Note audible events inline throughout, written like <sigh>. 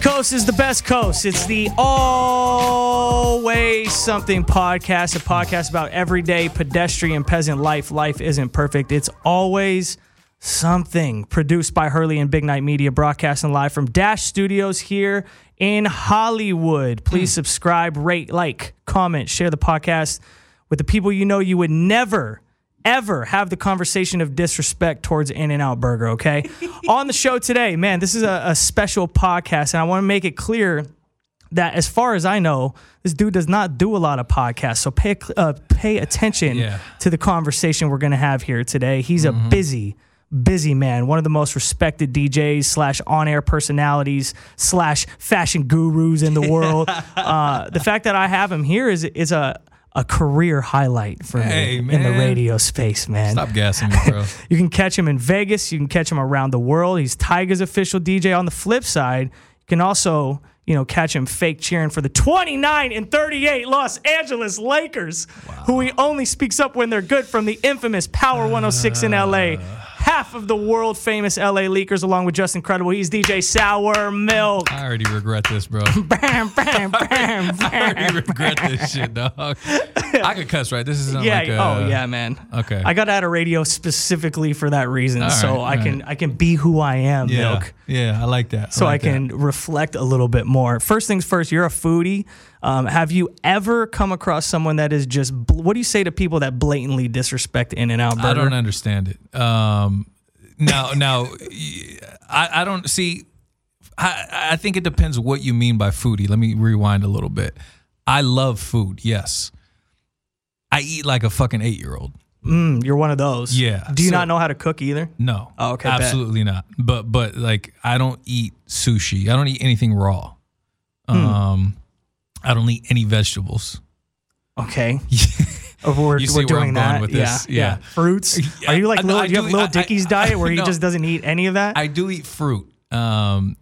West Coast is the best coast. It's the Always Something podcast, a podcast about everyday pedestrian peasant life. Life isn't perfect, it's always something. Produced by Hurley and Big Night Media, broadcasting live from Dash Studios here in Hollywood. Please hmm. subscribe, rate, like, comment, share the podcast with the people you know you would never ever have the conversation of disrespect towards In N Out Burger, okay? <laughs> On the show today, man, this is a, a special podcast, and I want to make it clear that as far as I know, this dude does not do a lot of podcasts. So pay uh, pay attention Yeah. to the conversation we're going to have here today. He's a busy, busy man. One of the most respected DJs slash on air personalities slash fashion gurus in the world. <laughs> uh, the fact that I have him here is is a a career highlight for Hey, me in the radio space, man. Stop gassing me, bro. <laughs> You can catch him in Vegas. You can catch him around the world. He's Tyga's official DJ. On the flip side, you can also, you know, catch him fake cheering for the 29 and 38 Los Angeles Lakers, who he only speaks up when they're good from the infamous Power 106 in LA. Uh. Half of the world famous LA Leakers, along with Justin Credible. He's DJ Sour Milk. I already regret this, bro. <laughs> Bam, bam, bam, <laughs> bam, I already <laughs> regret this shit, dog. I could cuss, right? This isn't Yeah. like oh, a, oh, yeah, man. okay. I got out of radio specifically for that reason, All so I can I can be who I am, Yeah, Milk. yeah, I like that. so I, like that. can reflect a little bit more. First things first, you're a foodie. Um, have you ever come across someone that is just, what do you say to people that blatantly disrespect In and Out Burger? I don't understand it. Um, now, now, I, I don't see. I, I think it depends what you mean by foodie. Let me rewind a little bit. I love food. Yes, I eat like a fucking eight year old. Mm, you're one of those. Yeah, Do you so- not know how to cook either? No. Oh, okay, bet. Absolutely not. But but like I don't eat sushi. I don't eat anything raw. Hmm. Um, I don't eat any vegetables. Okay. <laughs> We're, You see we're doing that. with yeah, this. yeah. Yeah. Fruits. <laughs> Are you like I- little, I do you have do- Lil Dicky's I- diet where he no. just doesn't eat any of that? I do eat fruit. Um,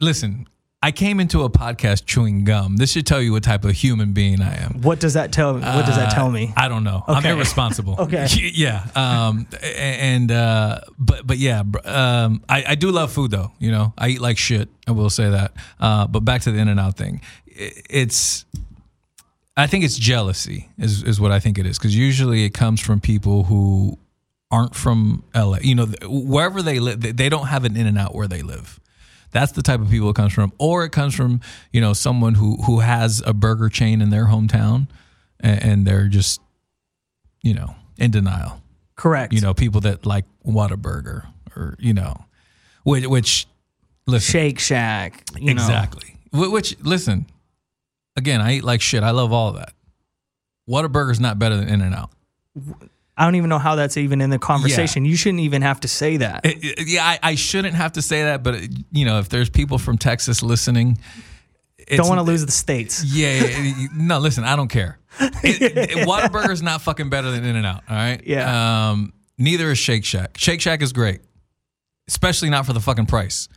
listen, I came into a podcast chewing gum. This should tell you what type of human being I am. what does that tell? What does that Uh, tell me? I don't know. I'm irresponsible. <laughs> Okay. Yeah. Um. And uh. But but yeah. Um. I I do love food though. You know. I eat like shit. I will say that. Uh. But back to the in and out thing. It's. I think it's jealousy is is what I think it is because usually it comes from people who aren't from LA. You know, wherever they live, they- they don't have an in and out where they live. That's the type of people it comes from, or it comes from you know someone who who has a burger chain in their hometown, and, and they're just you know in denial. Correct. You know, people that like Whataburger or you know, which which listen Shake Shack. You know. exactly. Wh- Which listen, again, I eat like shit. I love all of that. Whataburger's not better than In and Out. I don't even know how that's even in the conversation. You shouldn't even have to say that. Yeah, I, I shouldn't have to say that, but you know, if there's people from Texas listening, don't want to lose the states. Yeah, yeah, yeah, no, listen, I don't care. <laughs> It, it, Whataburger's not fucking better than In and Out. All right. Yeah. Um, neither is Shake Shack. Shake Shack is great, especially not for the fucking price.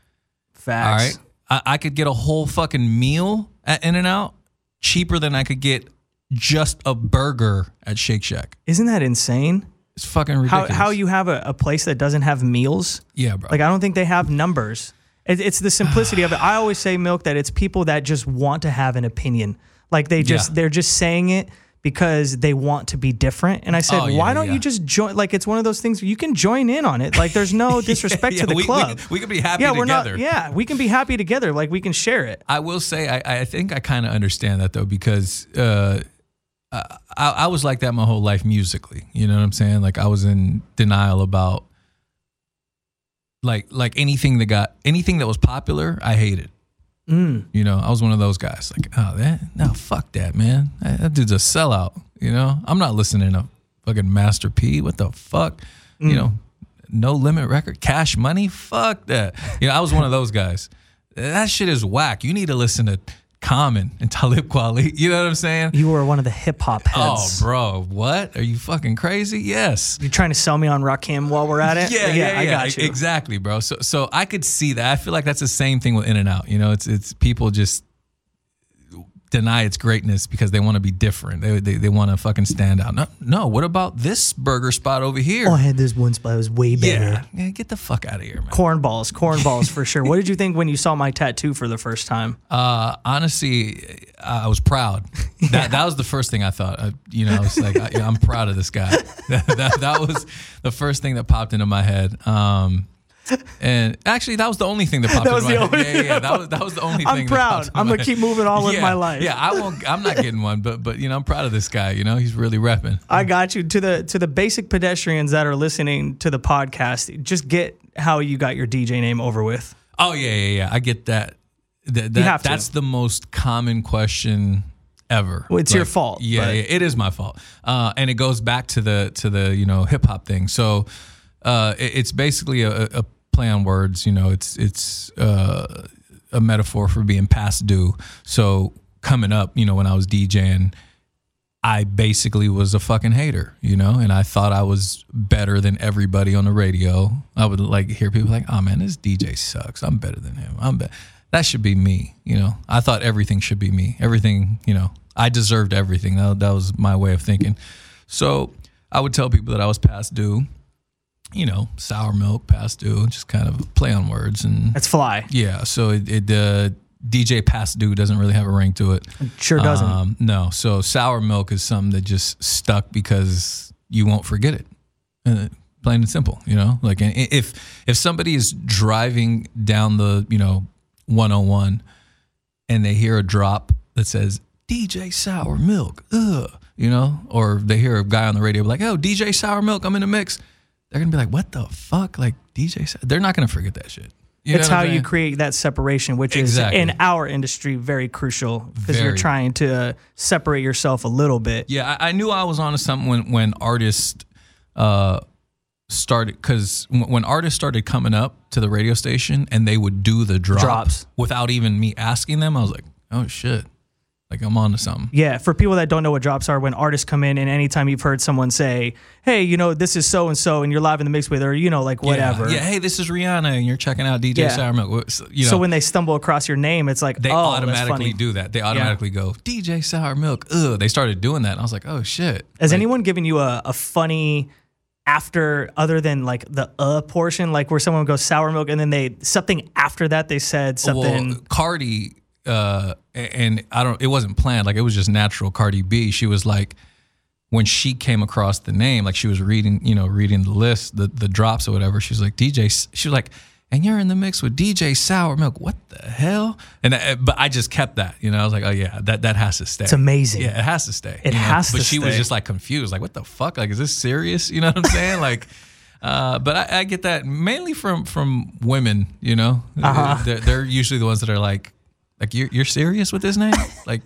All Facts. right. I, I could get a whole fucking meal at In and Out cheaper than I could get just a burger at Shake Shack. Isn't that insane? It's fucking How ridiculous. how you have a, a place that doesn't have meals? Yeah, bro. Like I don't think they have numbers. It, it's the simplicity of it. I always say, milk, that it's people that just want to have an opinion. Like they just Yeah. they're just saying it because they want to be different. And I said, Oh, yeah, why don't yeah. you just join? Like it's one of those things where you can join in on it. Like there's no <laughs> disrespect Yeah, to the we, club. We, could- we could be happy yeah, we're together. not. Yeah, we can be happy together. Like we can share it. I will say, I, I think I kind of understand that though, because uh, I, I was like that my whole life musically. You know what I'm saying? Like I was in denial about like like anything that got anything that was popular, I hated. Mm. You know, I was one of those guys. Like, oh, that no, fuck that, man. That, that dude's a sellout. You know, I'm not listening to fucking Master P. What the fuck? You know, no limit record, cash money. Fuck that. You know, I was one of those guys. That shit is whack. You need to listen to Common and Talib Kweli. <laughs> You know what I'm saying? You were one of the hip hop oh, heads. Oh, bro, what? Are you fucking crazy? Yes. You're trying to sell me on Rakim while we're at it. <laughs> Yeah, yeah, I yeah, got you. Exactly, bro. So, so I could see that. I feel like that's the same thing with In and Out. You know, it's it's people just deny its greatness because they want to be different. They they, they want to fucking stand out. No, no. What about this burger spot over here? Oh, I had this one spot. It was way better. yeah, yeah, get the fuck out of here, man. Cornballs, cornballs for sure. What did you think when you saw my tattoo for the first time? <laughs> Uh, honestly, I was proud. That that was the first thing I thought. I, you know, I was like, I, I'm proud of this guy. <laughs> that, that, that was the first thing that popped into my head. Um, and actually, that was the only thing that popped That was my the head. only yeah, yeah, yeah, that was that was the only I'm thing. that proud. I'm gonna keep moving on with yeah, my life. Yeah, I won't. I'm not getting one, but but you know, I'm proud of this guy. You know, he's really repping. I got you. To the to the basic pedestrians that are listening to the podcast, just get how you got your DJ name over with. Oh yeah, yeah, yeah. I get that. That, that have to. that's the most common question ever. Well, it's your fault, Yeah, yeah, it is my fault. Uh, and it goes back to the to the you know hip hop thing. So uh, it- it's basically a, a play on words. You know, it's it's uh, a metaphor for being past due. So coming up, you know, when I was DJing. I basically was a fucking hater, you know, and I thought I was better than everybody on the radio. I would like hear people like, "Oh man, this DJ sucks. I'm better than him. I'm better." that should be me." You know, I thought everything should be me. Everything, you know, I deserved everything. That, that was my way of thinking. So I would tell people that I was past due. You know, sour milk, past due, just kind of play on words and That's fly. yeah. So it, it uh, DJ past due doesn't really have a ring to it. it Sure doesn't. Um, no. So sour milk is something that just stuck because you won't forget it. Uh, plain and simple, you know. Like if if somebody is driving down the you know 101 and they hear a drop that says DJ Sour Milk, ugh, you know, or they hear a guy on the radio like, "Oh, DJ Sour Milk, I'm in the mix." They're gonna be like, "What the fuck?" Like DJ, said, they're not gonna forget that shit. You it's how you create that separation, which Exactly. is in our industry very crucial because you're trying to separate yourself a little bit. Yeah, I, I knew I was onto something when when artists uh, started because when artists started coming up to the radio station and they would do the drop Drops. without even me asking them, I was like, oh shit, like I'm onto something. Yeah, for people that don't know what drops are, when artists come in and anytime you've heard someone say, "Hey, you know, this is so and so," and you're live in the mix with her, you know, like whatever. Yeah, yeah, hey, this is Rihanna, and you're checking out DJ Yeah. Sour Milk. So, You know, So when they stumble across your name, it's like, they oh, automatically do that. They automatically go DJ Sour Milk. Ugh, they started doing that, and I was like, oh shit. Has Like, anyone given you a, a funny after other than like the uh portion, like where someone goes sour milk and then they something after that they said something. Well, Cardi, uh, and I don't. It wasn't planned. Like it was just natural. Cardi B. She was like, when she came across the name, like she was reading, you know, reading the list, the the drops or whatever. She was like DJ. She was like, and you're in the mix with DJ Sour Milk. What the hell? And I, but I just kept that. You know, I was like, oh yeah, that that has to stay. It's amazing. Yeah, it has to stay. It you know? has But to she was just like confused. Like, what the fuck? Like, is this serious? You know what I'm saying? like. <laughs> Uh, but I, I get that mainly from from women, you know. Uh-huh. They're, they're usually the ones that are like, like you're you're serious with this name? <laughs> like,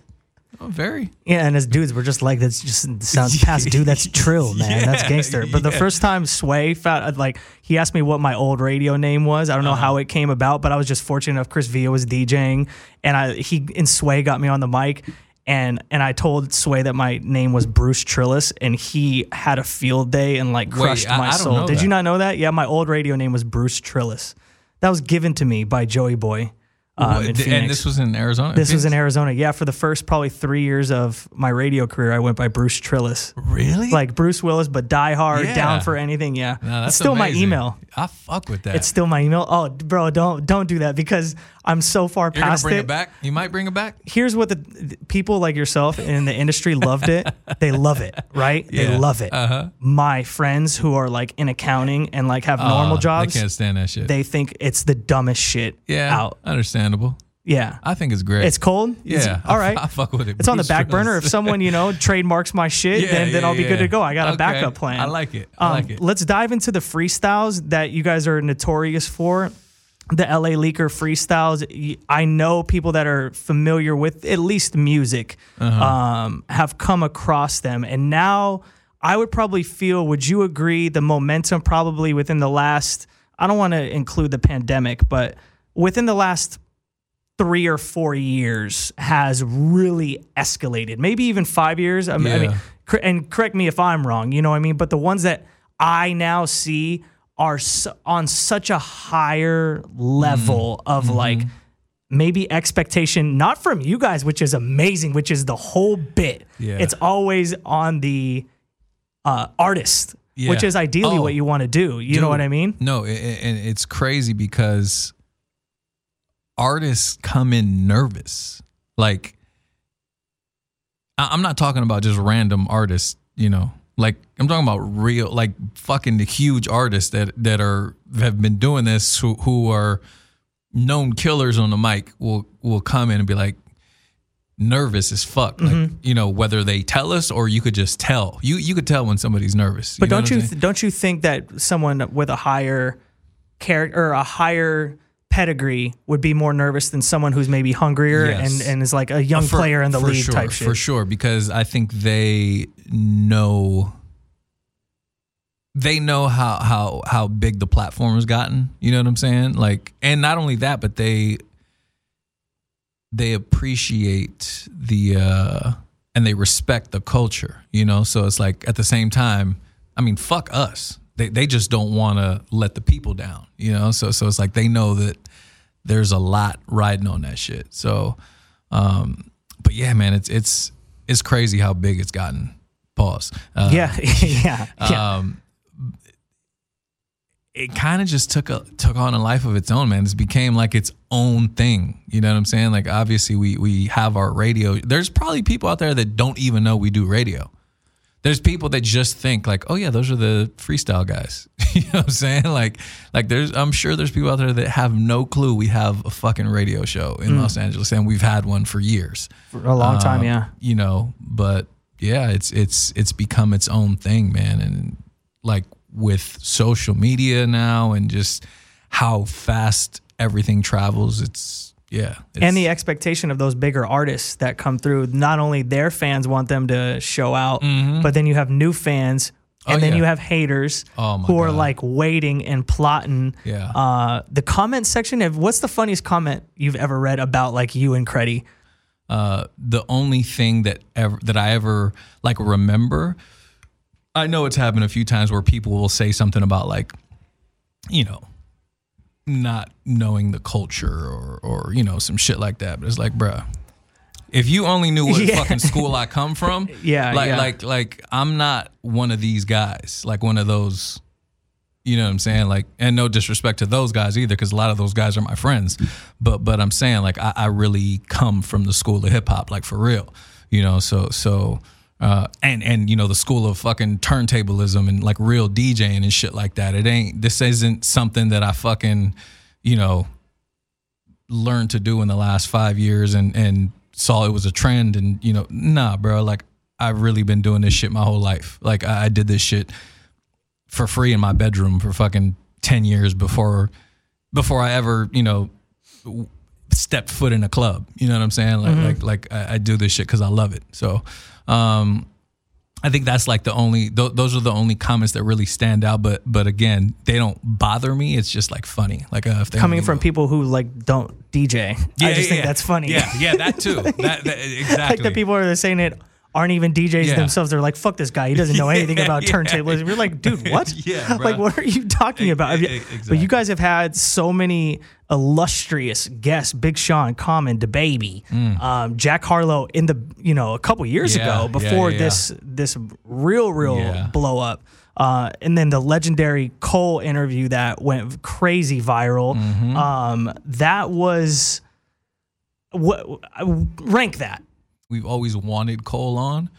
oh, very. Yeah, and as dudes, we're just like that's just sounds past dude. That's <laughs> trill, man. that's gangster. But the first time Sway found like he asked me what my old radio name was. I don't know Uh-huh. how it came about, but I was just fortunate enough. Chris Villa was DJing, and I he and Sway got me on the mic. And and I told Sway that my name was Bruce Trillis, and he had a field day and like crushed I- my I don't soul. know Did you not know that? Yeah, my old radio name was Bruce Trillis. That was given to me by Joey Boy. Um, and Phoenix. this was in Arizona. This was in Arizona. Yeah, for the first probably three years of my radio career, I went by Bruce Trillis. really Like Bruce Willis, but die hard, Yeah. down for anything. Yeah. No, that's it's still amazing. my email. I fuck with that. It's still my email. Oh, bro, don't don't do that because I'm so far past. You're past bring it. it. back. You might bring it back. Here's what the, the people like yourself in the industry loved it. They love it, <laughs> right? Yeah. They love it. Uh-huh. My friends who are like in accounting and like have normal Uh, jobs, They can't stand that shit. they think it's the dumbest shit yeah, out. understandable. Yeah. I think it's great. It's cold. It's- yeah. all right. I, <laughs> I fuck with it. It's on the back burner. If someone, you know, <laughs> trademarks my shit, Yeah, then, then yeah, I'll be good to go. I got a backup plan. I like it. I Um, like it. Let's dive into the freestyles that you guys are notorious for. The LA Leaker freestyles. I know people that are familiar with at least music Uh-huh. um, have come across them. And now I would probably feel, would you agree, the momentum probably within the last, I don't want to include the pandemic, but within the last three or four years has really escalated. Maybe even five years. I mean, I mean, Yeah. and correct me if I'm wrong. You know what I mean? But the ones that I now see are on such a higher level Mm-hmm. of like maybe expectation not from you guys, which is amazing, which is the whole bit. Yeah. It's always on the uh, artist, which is ideally Oh. what you want to do. You know what I mean? No, a- a- and it's crazy because artists come in nervous. Like, I'm not talking about just random artists, you know. Like I'm talking about real, like fucking the huge artists that that are have been doing this who who are known killers on the mic will will come in and be like nervous as fuck. Like Mm-hmm. you know whether they tell us or you could just tell. You you could tell when somebody's nervous. But know don't you th- don't you think that someone with a higher character or a higher pedigree would be more nervous than someone who's maybe hungrier Yes. and, and is like a young For- player in the league sure, type shit? For sure, because I think they know they know how how how big the platform has gotten. You know what I'm saying? Like, and not only that, but they they appreciate the uh and they respect the culture. You know, so it's like at the same time, I mean, fuck us. They they just don't want to let the people down. You know, so so it's like they know that there's a lot riding on that shit. So, um, but yeah, man, it's it's it's crazy how big it's gotten. Pause. Uh, yeah, <laughs> yeah, yeah. um, it kind of just took a took on a life of its own, man. It became like its own thing. You know what I'm saying? Like obviously we we have our radio. There's probably people out there that don't even know we do radio. There's people that just think like, oh yeah, those are the freestyle guys. <laughs> you know what I'm saying? Like like there's I'm sure there's people out there that have no clue we have a fucking radio show in Los Angeles and we've had one for years For a long time, um, yeah. you know but yeah it's it's it's become its own thing man and like with social media now and just how fast everything travels it's yeah and the expectation of those bigger artists that come through not only their fans want them to show out but then you have new fans and Mm-hmm. Oh, then yeah. you have haters Oh, who are God. like waiting and plotting Yeah. uh the comment section of what's the funniest comment you've ever read about like you and Creddy uh the only thing that ever that I ever like remember I know it's happened a few times where people will say something about like you know not knowing the culture or or you know some shit like that but it's like bruh if you only knew what <laughs> Yeah. fucking school I come from <laughs> Yeah, like yeah. like like I'm not one of these guys like one of those you know what I'm saying? Like, and no disrespect to those guys either, because a lot of those guys are my friends. But but I'm saying like I, I really come from the school of hip hop, like for real. You know, so so uh, and and you know the school of fucking turntablism and like real DJing and shit like that. It ain't this isn't something that I fucking you know learned to do in the last five years and and saw it was a trend and you know nah bro like I've really been doing this shit my whole life. Like I, I did this shit for free in my bedroom for fucking 10 years before before I ever, you know, w- stepped foot in a club. You know what I'm saying? Like like like I, I do this shit cuz I love it. So, um I think that's like the only th- those are the only comments that really stand out but but again, they don't bother me. It's just like funny. Like uh, coming from people who like don't DJ. I just think that's funny. Yeah, yeah, that too. <laughs> that, that exactly. like the people are saying it aren't even DJs Yeah. themselves. They're like, fuck this guy. He doesn't know <laughs> anything Yeah, about yeah. turntables. You're like, dude, <laughs> what? Yeah, <laughs> like, what are you talking about? e- But you guys have had so many illustrious guests: Big Sean, Common, DaBaby, um, Jack Harlow. In the you know a couple years Mm. Ago, before this this real real blow up. Uh, and then the legendary Cole interview that went crazy viral. Mm-hmm. Um, that was what rank that. We've always wanted Cole on,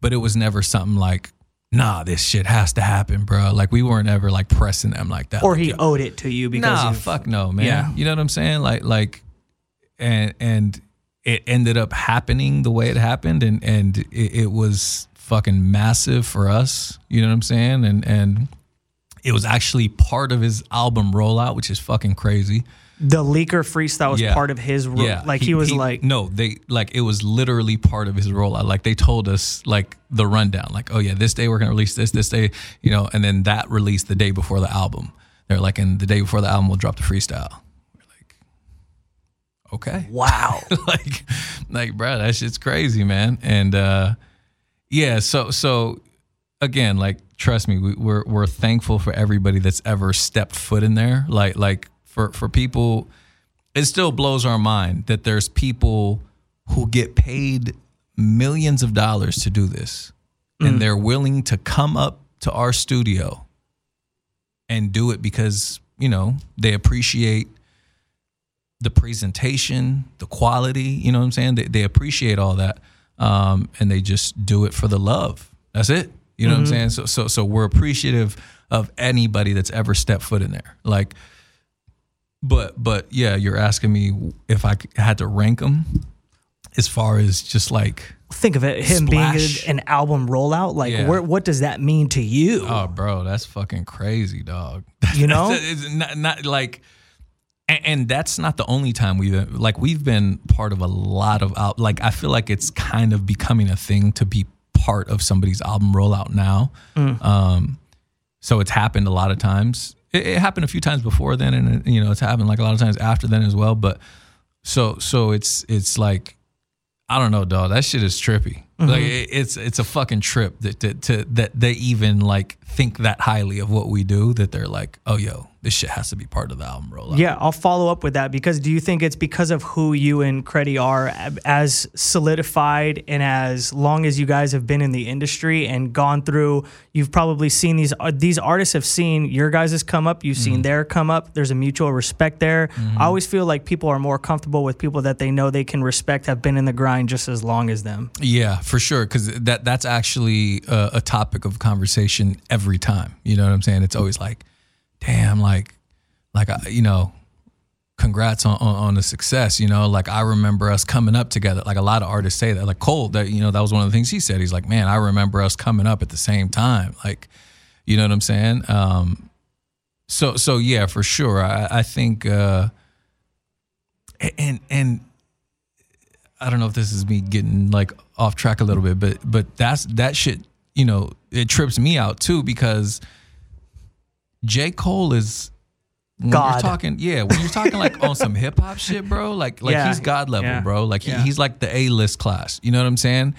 but it was never something like, nah, this shit has to happen, bro. Like we weren't ever like pressing them like that. or Like, he yo, owed it to you because nah, fuck no, man. Yeah. You know what I'm saying? Like like, and and it ended up happening the way it happened, and and it, it was fucking massive for us. You know what I'm saying? And and it was actually part of his album rollout, which is fucking crazy. the leaker freestyle was Yeah. part of his ro- Yeah, like he, was like no, they like it was literally part of his rollout. Like they told us like the rundown, like oh yeah, this day we're gonna release this, this day, you know, and then that released the day before the album. They're like, and the day before the album, we'll drop the freestyle. We're like, okay, wow <laughs> like, like, bro, that shit's crazy, man. And uh, yeah, so so again, like, trust me, we, we're we're thankful for everybody that's ever stepped foot in there. Like like for for people it still blows our mind that there's people who get paid millions of dollars to do this. And they're willing to come up to our studio and do it because you know they appreciate the presentation the quality you know what i'm saying? They, they appreciate all that um, and they just do it for the love. That's it you know what i'm mm-hmm. saying so so so we're appreciative of anybody that's ever stepped foot in there like but but yeah you're asking me if I had to rank them as far as just like Think of it, him Splash. being an album rollout. Like, Yeah. where, what does that mean to you? Oh, bro, that's fucking crazy, dog. You <laughs> know? it's not, not like, and, and that's not the only time we've like we've been part of a lot of out. Like, I feel like it's kind of becoming a thing to be part of somebody's album rollout now. Mm. Um, so it's happened a lot of times. It, it happened a few times before then, and uh, you know it's happened like a lot of times after then as well. But so so it's it's like I don't know, dog. That shit is trippy. Mm-hmm. Like it, it's it's a fucking trip that, that to that they even like think that highly of what we do that they're like, oh yo, this shit has to be part of the album rollout. Yeah, I'll follow up with that because do you think it's because of who you and Creddy are as solidified and as long as you guys have been in the industry and gone through you've probably seen these uh, these artists have seen your guys' come up, you've seen their come up. There's a mutual respect there. I always feel like people are more comfortable with people that they know they can respect have been in the grind just as long as them. Yeah, for sure. Because that that's actually a, a topic of conversation every time. You know what I'm saying? It's always like, damn, like, like you know, congrats on, on on the success. You know, like I remember us coming up together. Like a lot of artists say that. Like Cole, that you know, that was one of the things he said. He's like, man, I remember us coming up at the same time. Like, you know what I'm saying? Um, so so yeah, for sure. I, I think, uh, and and I don't know if this is me getting like off track a little bit, but but that's that shit. You know, it trips me out too because J Cole is when God. You're talking, yeah, when you're talking like on some <laughs> hip hop shit, bro. Like like Yeah, he's God level, yeah, bro. Like he, yeah. he's like the A list class. You know what I'm saying?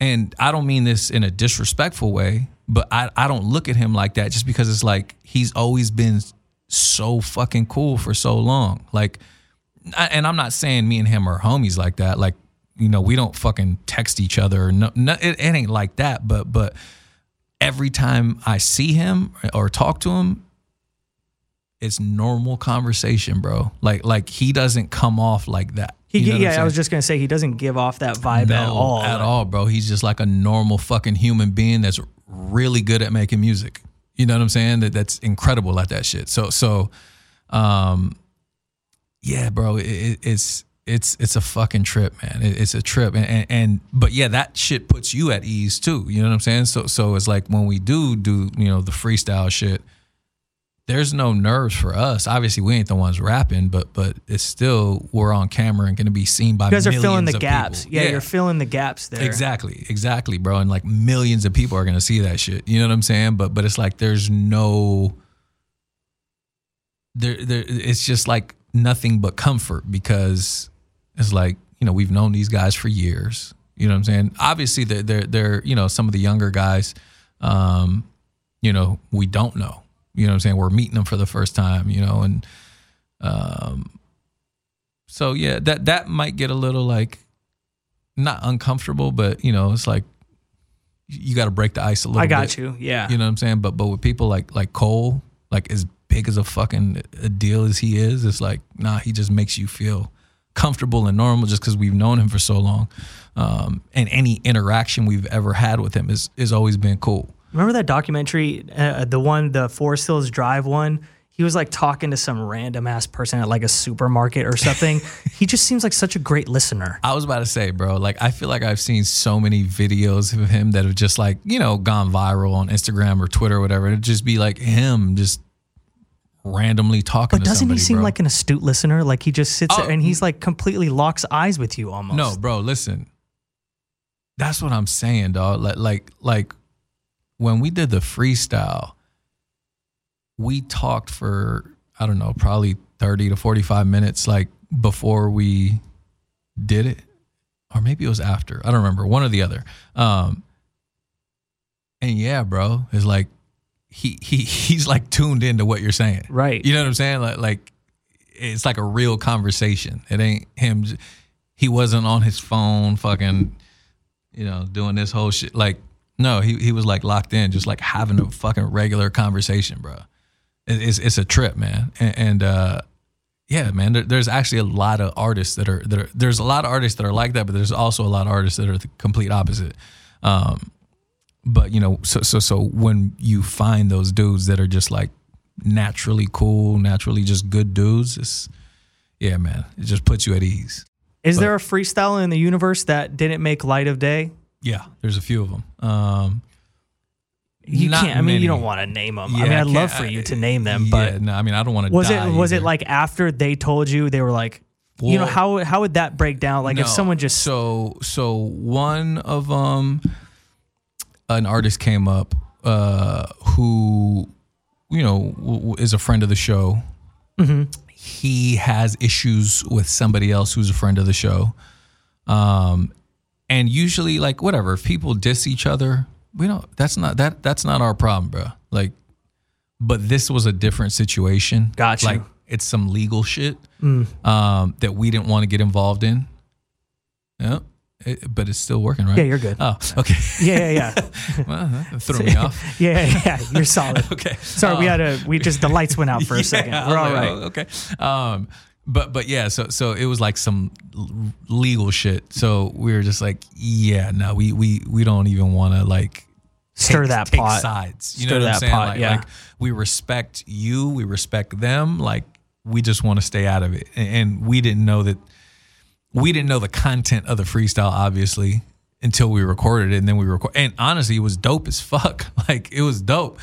And I don't mean this in a disrespectful way, but I, I don't look at him like that just because it's like he's always been so fucking cool for so long. Like, I- and I'm not saying me and him are homies like that. Like, you know, we don't fucking text each other. No, no it, it ain't like that. But but every time I see him or talk to him, it's normal conversation, bro. Like like he doesn't come off like that. He, You know yeah, I was just gonna say he doesn't give off that vibe at all. At all, bro. He's just like a normal fucking human being that's really good at making music. You know what I'm saying? That that's incredible at that shit. So so, um, yeah, bro. It, it, it's it's it's a fucking trip, man. It, it's a trip, and, and and but yeah, that shit puts you at ease too. You know what I'm saying? So so it's like when we do do you know the freestyle shit. There's no nerves for us. Obviously, we ain't the ones rapping, but but it's still we're on camera and going to be seen by people. you guys are filling the gaps. people. Yeah, you're filling the gaps there. Exactly, exactly, bro. And like millions of people are gonna see that shit. You know what I'm saying? But but it's like there's no there there it's just like nothing but comfort because it's like, you know, we've known these guys for years. You know what I'm saying? Obviously they're they're they're, you know, some of the younger guys, um, you know, we don't know. You know what I'm saying? We're meeting them for the first time, you know, and um so yeah, that that might get a little like not uncomfortable, but you know, it's like you got to break the ice a little. I got bit. you. Yeah. You know what I'm saying? But but with people like like Cole, like as big as a fucking a deal as he is, it's like nah, he just makes you feel comfortable and normal just because we've known him for so long. Um, and any interaction we've ever had with him is is always been cool. Remember that documentary, uh, the one, the Forest Hills Drive one? He was like talking to some random ass person at like a supermarket or something. <laughs> he just seems like such a great listener. I was about to say, bro, like I feel like I've seen so many videos of him that have just like, you know, gone viral on Instagram or Twitter or whatever. It'd just be like him just randomly talking But doesn't he seem bro. like an astute listener? Like he just sits Oh. there and he's like completely locks eyes with you almost. No, bro, listen. That's what I'm saying, dog. Like like like when we did the freestyle, we talked for I don't know, probably 30 to 45 minutes like before we did it. Or maybe it was after. I don't remember, one or the other. Um and yeah, bro, it's like he he he's like tuned into what you're saying. Right. You know what I'm saying? Like like it's like a real conversation. It ain't him. He wasn't on his phone, fucking, you know, doing this whole shit. Like, no, he he was like locked in, just like having a fucking regular conversation, bro. It, it's it's a trip, man. And, and uh, yeah, man, there, there's actually a lot of artists that are that are. There's a lot of artists that are like that, but there's also a lot of artists that are the complete opposite. Um, but you know, so so so when you find those dudes that are just like naturally cool, naturally just good dudes, it's yeah, man, it just puts you at ease. Is there a freestyle in the universe that didn't make light of day? Yeah, there's a few of them. Um, You can't. I mean, many. you don't want to name them. I mean, I I'd love for you to name them, yeah, but no, I mean, I don't want to. was it was it like after they told you they were like, you know how how would that break down? Like if someone just so so one of um an artist came up uh who you know w- is a friend of the show. Mm-hmm. he has issues with somebody else who's a friend of the show. Um and usually like whatever if people diss each other we don't that's not that that's not our problem bro like but this was a different situation. Gotcha. like it's some legal shit um that we didn't want to get involved in. Yeah It- but it's still working right yeah, you're good. oh okay Yeah, yeah, yeah, <laughs> well, that threw <laughs> me off yeah, yeah, yeah. You're solid. <laughs> okay Sorry, we had a we just the lights went out for a second. We're all like, right. oh, okay. Um, but but yeah, so so it was like some legal shit. So we were just like, yeah, no, we we we don't even want to like Stir take- that take pot. sides. You Stir know what I'm saying? pot, like, yeah. like we respect you, we respect them. Like we just want to stay out of it, and, and we didn't know that we didn't know the content of the freestyle, obviously, until we recorded it, and then we record. And honestly, it was dope as fuck. <laughs> Like it was dope.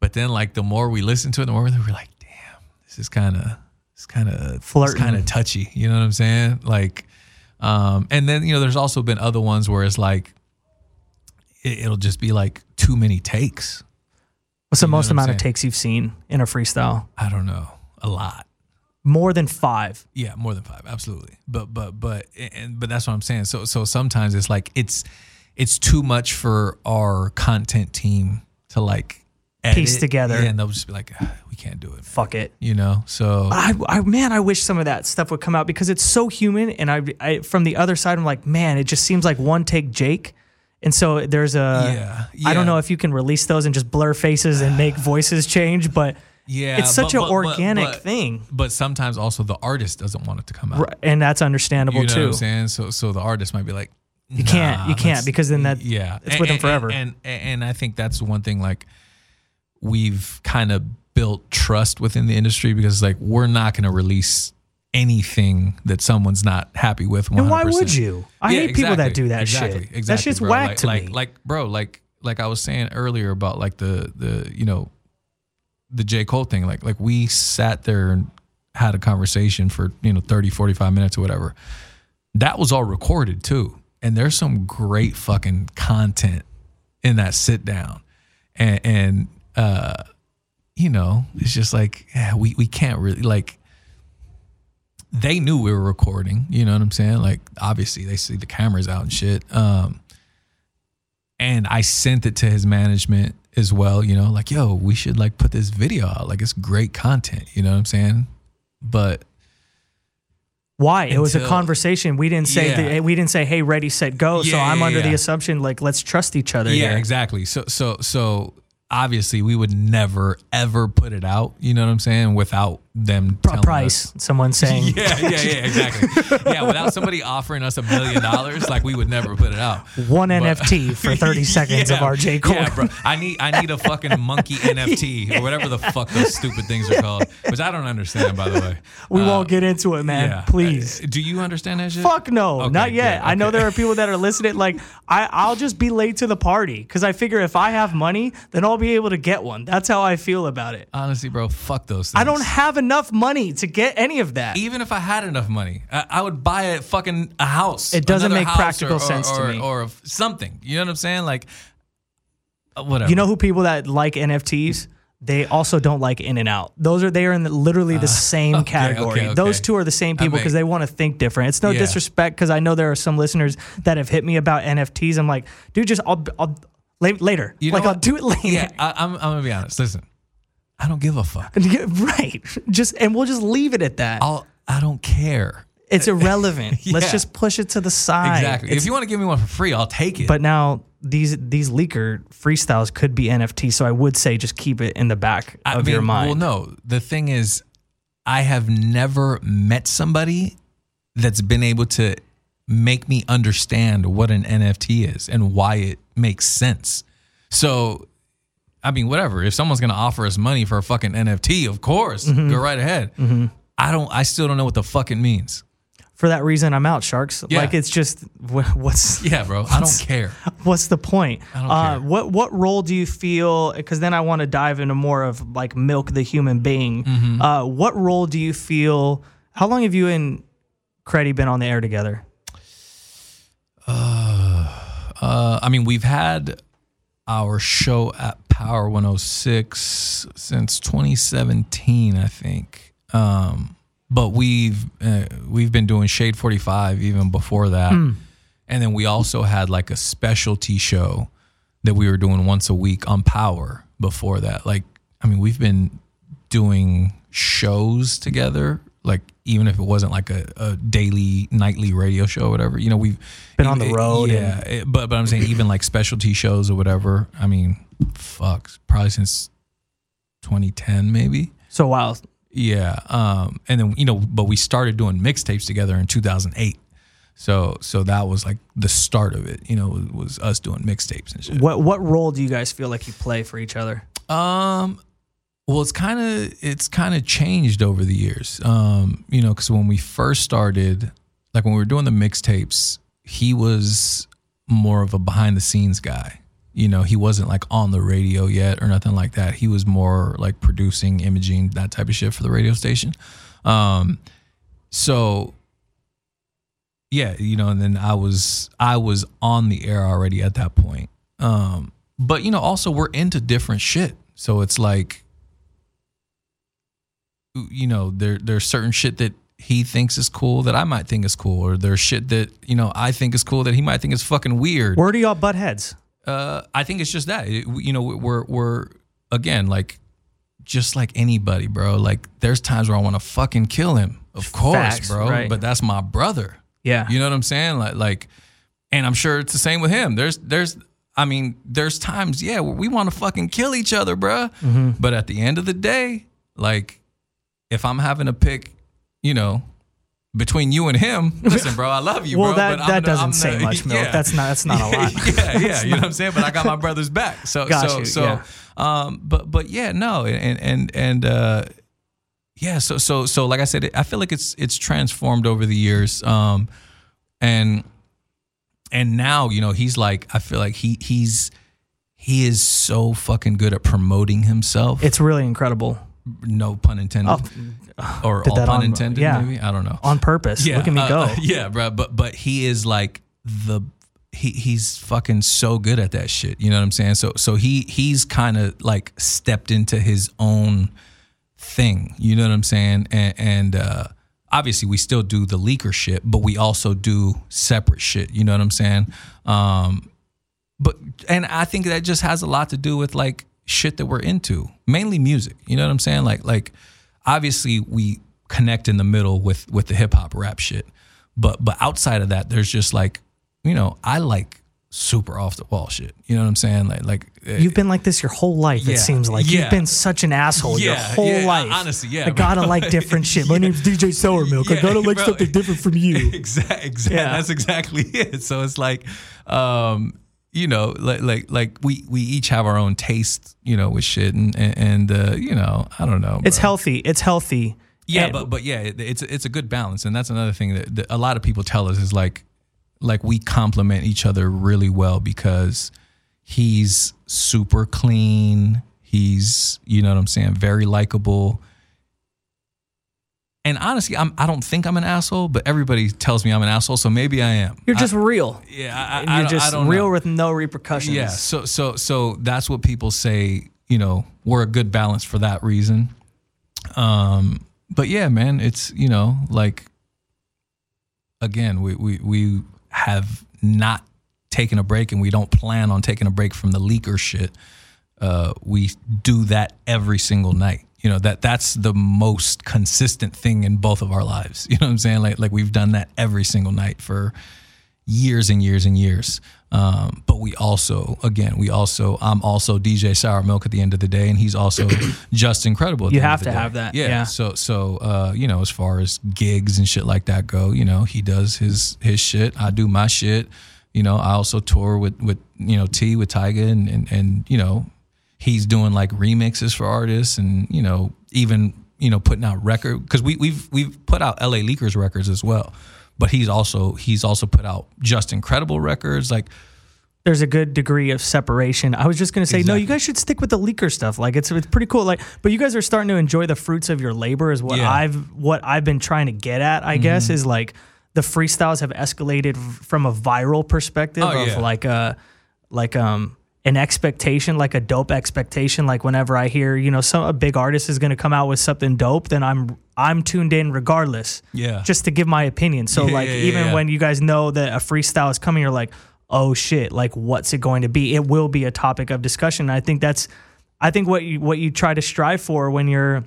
But then, like the more we listened to it, the more we were like, damn, this is kind of, it's kind of, Flirting. kind of touchy. You know what I'm saying? Like, um, and then you know, there's also been other ones where it's like, it, it'll just be like too many takes. What's the know most what amount of takes you've seen in a freestyle? I don't know, a lot. More than five. Yeah, more than five, absolutely. But but but and but that's what I'm saying. So so sometimes it's like it's it's too much for our content team to like Piece edit. together. Yeah, and they'll just be like, "Ah, we can't do it. man." Fuck it. You know. So I, I man, I wish some of that stuff would come out because it's so human. And I, I from the other side, I'm like, man, it just seems like one take Jake. And so there's a, Yeah, I don't know if you can release those and just blur faces and make voices change, but yeah, it's such but- an but- organic but- thing, But sometimes also the artist doesn't want it to come out. R- and that's understandable You know too. what I'm saying? So so the artist might be like, You can't, you can't because then that, yeah, it's And- with them forever. And, and and I think that's one thing like we've kind of built trust within the industry because like we're not going to release anything that someone's not happy with. 100%. And why would you? I Yeah, hate people that do that exactly, shit. Exactly, that shit's bro. whack like, to like, me. Like, bro, like, like I was saying earlier about like the the you know the J Cole thing. Like, like we sat there and had a conversation for you know 30, 45 minutes or whatever. That was all recorded too, and there's some great fucking content in that sit down, and and uh, you know it's just like yeah, we we can't really like they knew we were recording. You know what I'm saying? Like obviously they see the cameras out and shit. Um, and I sent it to his management as well. You know, like yo, we should like put this video out. Like it's great content. You know what I'm saying? But Why? It was a conversation. We didn't say Yeah. the, we didn't say, "Hey, ready, set, go." so I'm yeah, under the assumption like let's trust each other yeah, here. exactly. So so so obviously we would never ever put it out. You know what I'm saying? Without them price. us. Someone <laughs> saying, Yeah, yeah, yeah, exactly. yeah, without somebody offering us a million dollars, like we would never put it out. one NFT for <laughs> 30 seconds of Yeah, our J Cole. Yeah, bro. I need I need a fucking monkey <laughs> NFT or whatever the fuck those stupid things are called, which I don't understand by the way. we Uh, won't get into it, man. yeah. Please. Uh, Do you understand that shit? Fuck no, Okay, not yet. good, I know there are people that are listening. Like, I, I'll just be late to the party because I figure if I have money, then I'll be able to get one. That's how I feel about it. Honestly, bro, fuck those things. I don't have enough money to get any of that. even if I had enough money, I, I would buy a fucking a house. It doesn't make practical or- or- sense to me. or something. You know what I'm saying? Like, uh, whatever. You know who people that like NFTs? They also don't like In and Out. Those are they are in the, literally the <laughs> same category. Uh, okay, Those two are the same people because they want to think different. It's no Yeah. disrespect because I know there are some listeners that have hit me about NFTs. I'm like, dude, just I'll, I'll later. You know like I'll do it later. Yeah, I, I'm, I'm gonna be honest. Listen, I don't give a fuck. <laughs> Right. Just and we'll just leave it at that. I'll I don't care. it's <laughs> irrelevant. <laughs> Let's just push it to the side. Exactly. It's- if you want to give me one for free, I'll take it. but now these these leaker freestyles could be NFT, so I would say just keep it in the back I of mean, your mind. Well, no. The thing is, I have never met somebody that's been able to make me understand what an NFT is and why it makes sense. So, I mean, whatever. If someone's gonna offer us money for a fucking NFT, of course, Mm-hmm. go right ahead. I don't. I still don't know what the fuck it means. For that reason, I'm out, sharks. Yeah. Like it's just what's <laughs> Yeah, bro. I don't care. <laughs> what's the point? I don't uh. What what role do you feel? Because then I want to dive into more of like milk the human being. Mm-hmm. Uh, what role do you feel? How long have you and Creddy been on the air together? Uh, I mean, we've had our show at Power 106 since 2017, I think. Um, but we've uh, we've been doing Shade 45 even before that, and then we also had like a specialty show that we were doing once a week on Power before that. Like, I mean, we've been doing shows together. Like even if it wasn't like a, a daily, nightly radio show or whatever, you know, we've Been on the road Yeah, it- but but I'm saying even like specialty shows or whatever. I mean, fuck, probably since 2010 maybe. So wow, Yeah, um, and then you know, but we started doing mixtapes together in 2008. So so that was like the start of it. You know, was, was us doing mixtapes and shit. what what role do you guys feel like you play for each other? Um, well, it's kind of it's kind of changed over the years. Um, you know, because when we first started, like when we were doing the mixtapes, he was more of a behind the scenes guy. You know, he wasn't like on the radio yet or nothing like that. He was more like producing, imaging, that type of shit for the radio station. Um, so yeah, you know, and then I was I was on the air already at that point. Um, but you know, also we're into different shit. So it's like you know, there there's certain shit that he thinks is cool that I might think is cool, or there's shit that, you know, I think is cool that he might think is fucking weird. Where do y'all butt heads? Uh, I think it's just that. It- you know, we're we're again like just like anybody, bro. Like there's times where I want to fucking kill him. Of course, Facts, bro. right. But that's my brother. Yeah, You know what I'm saying? Like like and I'm sure it's the same with him. There's there's I mean, there's times, yeah, where we want to fucking kill each other, bruh. Mm-hmm. But at the end of the day, like if I'm having to pick, you know, between you and him, <laughs> listen, bro, I love you, well, bro. that but I'm that doesn't I'm say not- much, milk. <laughs> yeah. That's not that's not a <laughs> lot. yeah, yeah, you know what I'm saying. But I got my brother's back. So, Got so, you, so, yeah. um, but, but yeah, no, and and and uh, yeah. So, so, so, like I said, I feel like it's it's transformed over the years. Um, and and now you know he's like I feel like he he's he is so fucking good at promoting himself. It's really incredible no pun intended, <laughs> or Did all pun on- intended. yeah. Maybe I don't know on purpose. Yeah, Look at me uh, go. uh, <laughs> yeah, bro. But but he is like the he he's fucking so good at that shit. You know what I'm saying? So so he he's kind of like stepped into his own thing. You know what I'm saying? And and uh obviously we still do the leaker shit, but we also do separate shit. You know what I'm saying? Um but and I think that just has a lot to do with like shit that we're into, mainly music. You know what I'm saying? Like like obviously we connect in the middle with with the hip hop rap shit, but but outside of that, there's just like you know I like super off the wall shit. You know what I'm saying? Like like uh, You've been like this your whole life. Yeah, It seems like yeah. you've been such an asshole your whole yeah, life. honestly, yeah, I gotta like <laughs> different shit. My name's DJ Sour Milk. I gotta like bro. something different from you. <laughs> exactly, exactly. Yeah. That's exactly <laughs> it. So it's like, um, you know, like like like we we each have our own taste, you know, with shit, and and, uh, you know, I don't know. It's healthy. It's healthy. Yeah, And- but but yeah, it, it's it's a good balance, and that's another thing that, that a lot of people tell us is like like we complement each other really well because he's super clean. He's you know what I'm saying, very likable. And honestly, I'm I don't think I'm an asshole, but everybody tells me I'm an asshole, so maybe I am. you're just real. yeah, I, I, You're I just I real know. with no repercussions. Yeah, so so so that's what people say. You know, we're a good balance for that reason. Um, but yeah, man, it's you know like again, we we we have not taken a break, and we don't plan on taking a break from the leaker shit. uh, we do that every single night. You know that that's the most consistent thing in both of our lives. <laughs> You know what I'm saying? Like like we've done that every single night for years and years and years. Um, but we also, again, we also, I'm also DJ Sour Milk at the end of the day, and he's also <coughs> just incredible. At You the end have to day. have that, Yeah. yeah. So, so, uh, you know, as far as gigs and shit like that go, you know, he does his his shit. I do my shit. You know, I also tour with with you know T with Tyga, and and and you know, he's doing like remixes for artists, and you know, even you know, putting out record because we we've we've put out L.A. Leakers records as well. But he's also he's also put out Justin Credible records like there's a good degree of separation. I was just gonna say, no, you guys should stick with the leaker stuff. Like it's it's pretty cool. Like, but you guys are starting to enjoy the fruits of your labor. Is what Yeah. I've what I've been trying to get at. I guess Mm-hmm. is like the freestyles have escalated from a viral perspective Oh, of yeah. like a like um an expectation, like a dope expectation. Like whenever I hear you know some a big artist is gonna come out with something dope, then I'm I'm tuned in regardless. Yeah. just to give my opinion. So Yeah, like yeah, even yeah. when you guys know that a freestyle is coming, you're like, oh shit, like what's it going to be? It will be a topic of discussion. And I think that's, I think what you what you try to strive for when you're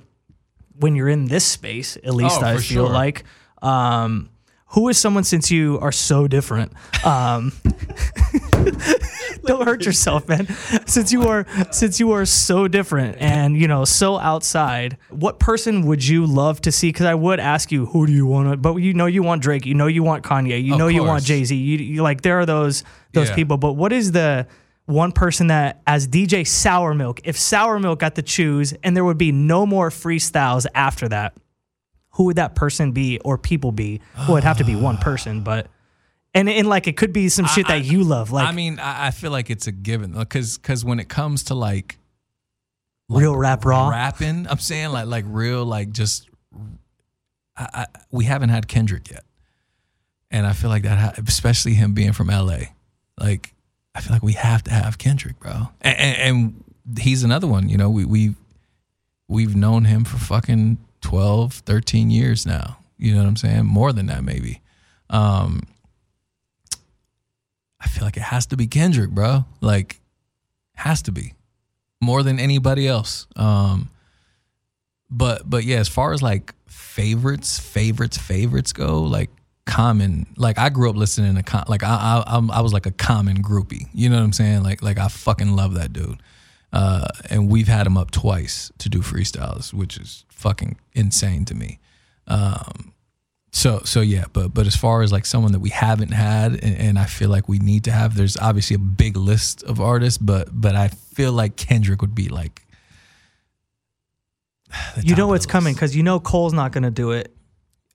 when you're in this space, at least Oh, I feel sure. like. Um, who is someone since you are so different? Um, <laughs> don't hurt yourself, man. Since you are since you are so different and you know so outside, what person would you love to see? Because I would ask you, who do you want to? But you know you want Drake, you know you want Kanye, you Of know you want. Jay Z. You, you like there are those those Yeah. people. But what is the one person that as DJ Sourmilk, if Sourmilk got to choose and there would be no more freestyles after that, who would that person be or people be? Well, it'd have to be one person, but and and like it could be some shit I- that you love, like I mean, I, I feel like it's a given because because when it comes to like real rap raw. rapping, I'm saying like like real like just I, I, we haven't had Kendrick yet, and I feel like that, especially him being from LA, like I feel like we have to have Kendrick, bro, and, and, and he's another one. You know, we we we've known him for fucking 12, 13 years now. You know what I'm saying? More than that, maybe. Um, I feel like it has to be Kendrick, bro. Like, has to be more than anybody else. Um, but but yeah, as far as like favorites, favorites, favorites go, like Common. Like I grew up listening to like I I I was like a Common groupie. You know what I'm saying? Like like I fucking love that dude. Uh, and we've had him up twice to do freestyles, which is fucking insane to me. Um, so so yeah, but but as far as like someone that we haven't had, and, and I feel like we need to have, there's obviously a big list of artists, but but I feel like Kendrick would be like. <sighs> You know what's coming because you know Cole's not gonna do it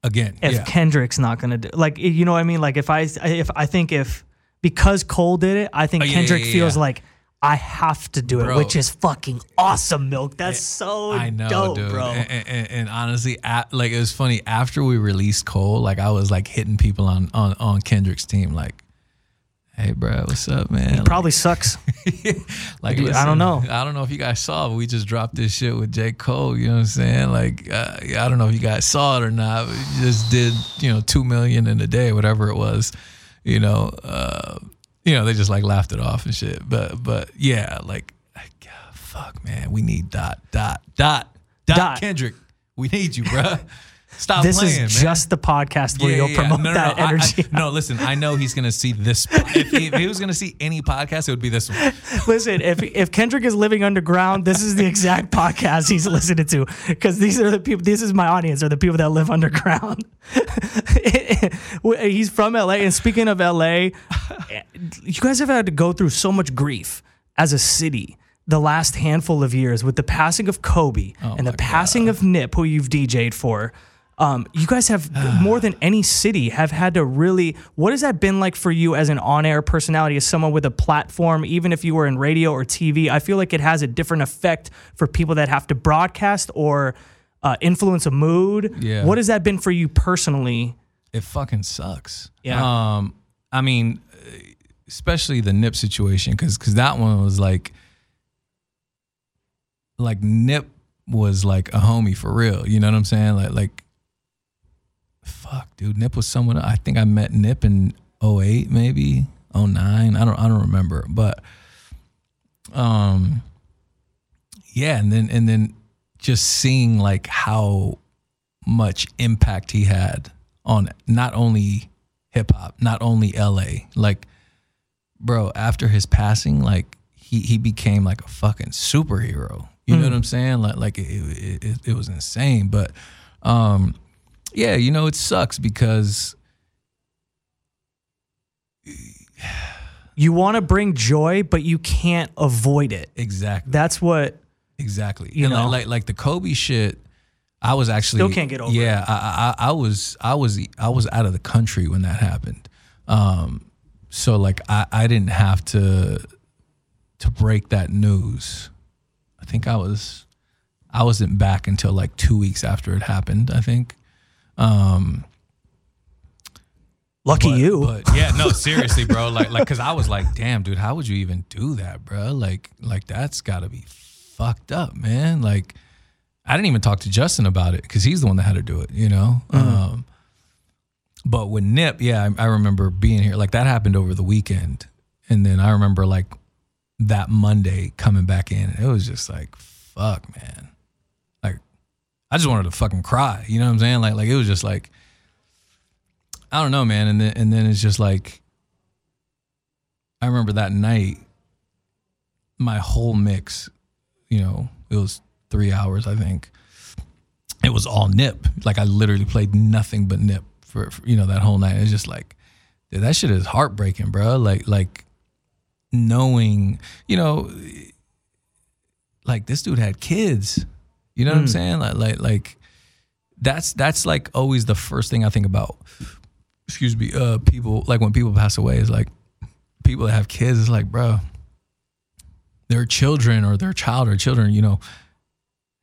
again. if yeah. Kendrick's not gonna do. Like you know what I mean? Like if I if I think if because Cole did it, I think Oh, yeah, Kendrick yeah, feels like I have to do it, Bro. which is fucking awesome. Milk. That's so I know, dope, dude. bro. And, and, and honestly, a like it was funny after we released Cole, like I was like hitting people on on on Kendrick's team, like, "Hey, bro, what's up, man?" Like- Probably sucks. <laughs> like Dude, I don't know. I don't know if you guys saw, but we just dropped this shit with J. Cole. You know what I'm saying? Like, uh, I don't know if you guys saw it or not. But we just did, you know, two million in a day, whatever it was. You know, uh, you know, they just like laughed it off and shit. But, but yeah, like, God, fuck, man, we need dot, dot, dot, dot, Dot. Kendrick. We need you, bro. <laughs> Stop this playing, is man. just the podcast where you'll promote No, no, that no, I- I- energy. no, listen, I know he's gonna see this. If he, if he was gonna see any podcast, it would be this one. <laughs> Listen, if if Kendrick is living underground, this is the exact <laughs> podcast he's listening to because these are the people. This is my audience are the people that live underground. <laughs> he's from LA, and speaking of LA, eh, you guys have had to go through so much grief as a city the last handful of years with the passing of Kobe oh and the passing of Nip, who you've DJ'd for. Um, you guys have more than <sighs> any city have had to really. What has that been like for you as an on-air personality, as someone with a platform? Even if you were in radio or TV, I feel like it has a different effect for people that have to broadcast or uh, influence a mood. Yeah. What has that been for you personally? It fucking sucks. Yeah. Um, I mean, especially the Nip situation, because because that one was like, like Nip was like a homie for real. You know what I'm saying? Like like, fuck, dude. Nip was someone. I think I met Nip in 08, maybe 09. I don't I don't remember, but um. yeah, and then and then just seeing like how much impact he had on not only hip hop, not only LA. Like, bro, after his passing, like he he became like a fucking superhero. You know what I'm saying? Like like it, it, it, it was insane. But um yeah, you know, it sucks because You want to bring joy, but you can't avoid it. exactly That's what Exactly. You and know? like, like the Kobe shit, I was actually Still can't get over Yeah, I, I I was I was I was out of the country when that happened. Um, so like I I didn't have to to break that news. I think I was I wasn't back until like two weeks after it happened. I think. Um, lucky but, you. But yeah, no, seriously, bro. Like, like, cause I was like, damn, dude, how would you even do that, bro? Like, like that's got to be fucked up, man. Like, I didn't even talk to Justin about it because he's the one that had to do it, you know. Um, but with Nip, yeah, I, I remember being here. Like that happened over the weekend, and then I remember like that Monday coming back in. It was just like, fuck, man. I just wanted to fucking cry. You know what I'm saying? Like, like it was just like. I don't know, man. And then and then it's just like I remember that night, my whole mix, you know, it was three hours, I think. It was all Nip. Like I literally played nothing but Nip for, for you know that whole night. It's just like, dude, that shit is heartbreaking, bro. Like like knowing, you know, like this dude had kids. You know what I'm saying? Like like like that's that's like always the first thing I think about excuse me, uh, people like when people pass away is like people that have kids. It's like, bro, their children or their child or children, you know,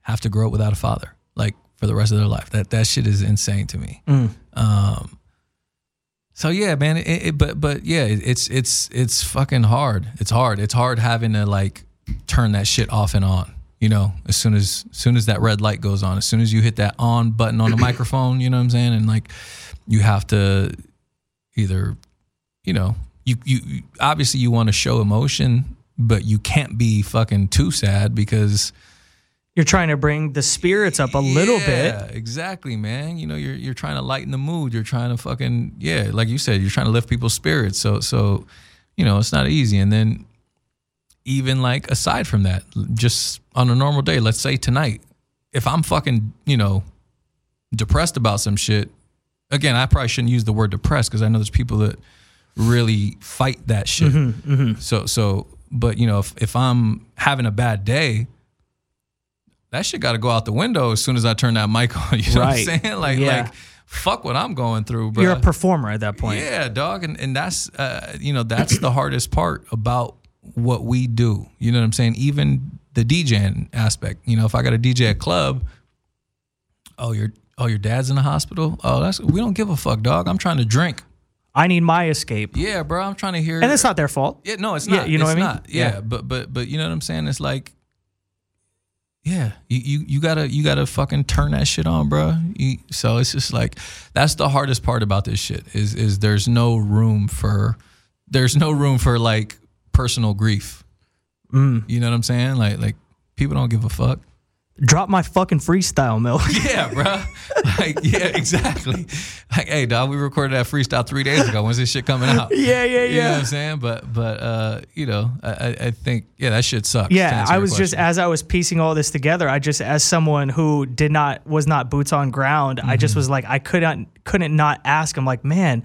have to grow up without a father, like for the rest of their life. That that shit is insane to me. Um. So yeah, man. It, it, but but yeah, it, it's it's it's fucking hard. It's hard. It's hard having to like turn that shit off and on. You know, as soon as, as soon as that red light goes on, as soon as you hit that on button on the <clears throat> microphone, you know what I'm saying, and like you have to either you know you you obviously you want to show emotion but you can't be fucking too sad because You're trying to bring the spirits up a little bit. exactly man. You know you're you're trying to lighten the mood. You're trying to fucking yeah like you said you're trying to lift people's spirits. So so you know it's not easy. And then even like aside from that just on a normal day let's say tonight if i'm fucking you know depressed about some shit again i probably shouldn't use the word depressed because i know there's people that really fight that shit so so but you know if, if i'm having a bad day that shit got to go out the window as soon as i turn that mic <laughs> on you know Right. what i'm saying like Yeah. like fuck what i'm going through bro You're a performer at that point. yeah, dog, and and that's uh, you know that's the hardest part about what we do. You know what I'm saying? Even the DJing aspect. You know, if I got a DJ at club, oh your oh your dad's in the hospital. Oh, that's we don't give a fuck, dog. I'm trying to drink. I need my escape. Yeah, bro, I'm trying to hear. And it's not their fault. Yeah, no, it's Yeah, not. you know It's what I mean? not. Yeah, Yeah. but but but you know what I'm saying? It's like, yeah, you you, you gotta you gotta fucking turn that shit on, bro. You, so it's just like that's the hardest part about this shit is is there's no room for there's no room for like personal grief. Mm. You know what I'm saying? Like like people don't give a fuck. Drop my fucking freestyle, Milk. <laughs> Yeah, bro. Like yeah, exactly. Like hey, dog, we recorded that freestyle three days ago. When's this shit coming out? yeah, yeah, yeah. You know what. I'm saying? But but uh, you know, I, I I think yeah, that shit sucks. Yeah, I was just as I was piecing all this together, I just as someone who did not was not boots on ground, I Mm-hmm. just was like I couldn't couldn't not ask. I'm like, man,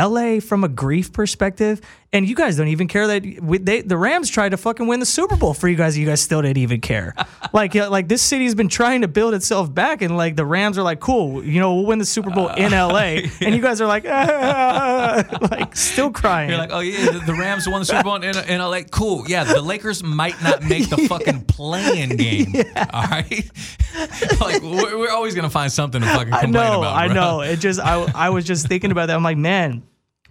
LA from a grief perspective, and you guys don't even care that we, they the Rams tried to fucking win the Super Bowl for you guys. You guys still didn't even care. <laughs> like like this city's been trying to build itself back, and like the Rams are like, cool, you know, we'll win the Super Bowl in <laughs> LA, and you guys are like, ah, <laughs> like still crying. You're like, oh yeah, the, the Rams won the Super Bowl, in, and I'm cool, yeah, the Lakers might not make the fucking playing game. All right, like we're, we're always gonna find something to fucking I complain know, about. I know. It just I I was just thinking about that. I'm like, man,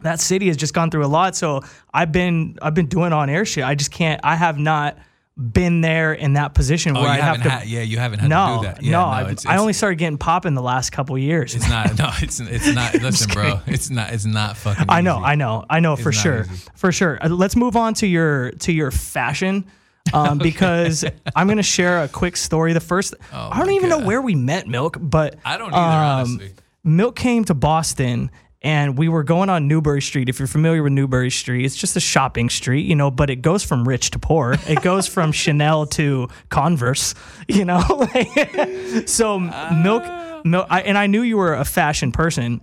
that city has just gone through a lot. So I've been I've been doing on air shit. I just can't. I have not been there in that position Oh, where you I have to. had, yeah, you haven't had no, to do that. Yeah, no, no, I, it's, I only started getting pop in the last couple years. It's not. <laughs> No, it's it's <laughs> not. Listen, bro. It's not. It's not fucking. I know, easy. I know, I know for sure, easy. for sure. Uh, let's move on to your to your fashion. <laughs> um, because I'm going to share a quick story. The first, I don't even know where we met Milk, but I don't either, um, honestly. Milk came to Boston and we were going on Newbury Street. If you're familiar with Newbury Street, it's just a shopping street, you know, but it goes from rich to poor. It goes from <laughs> Chanel to Converse, <laughs> you know. <laughs> so Milk, ah. Milk, I, and I knew you were a fashion person.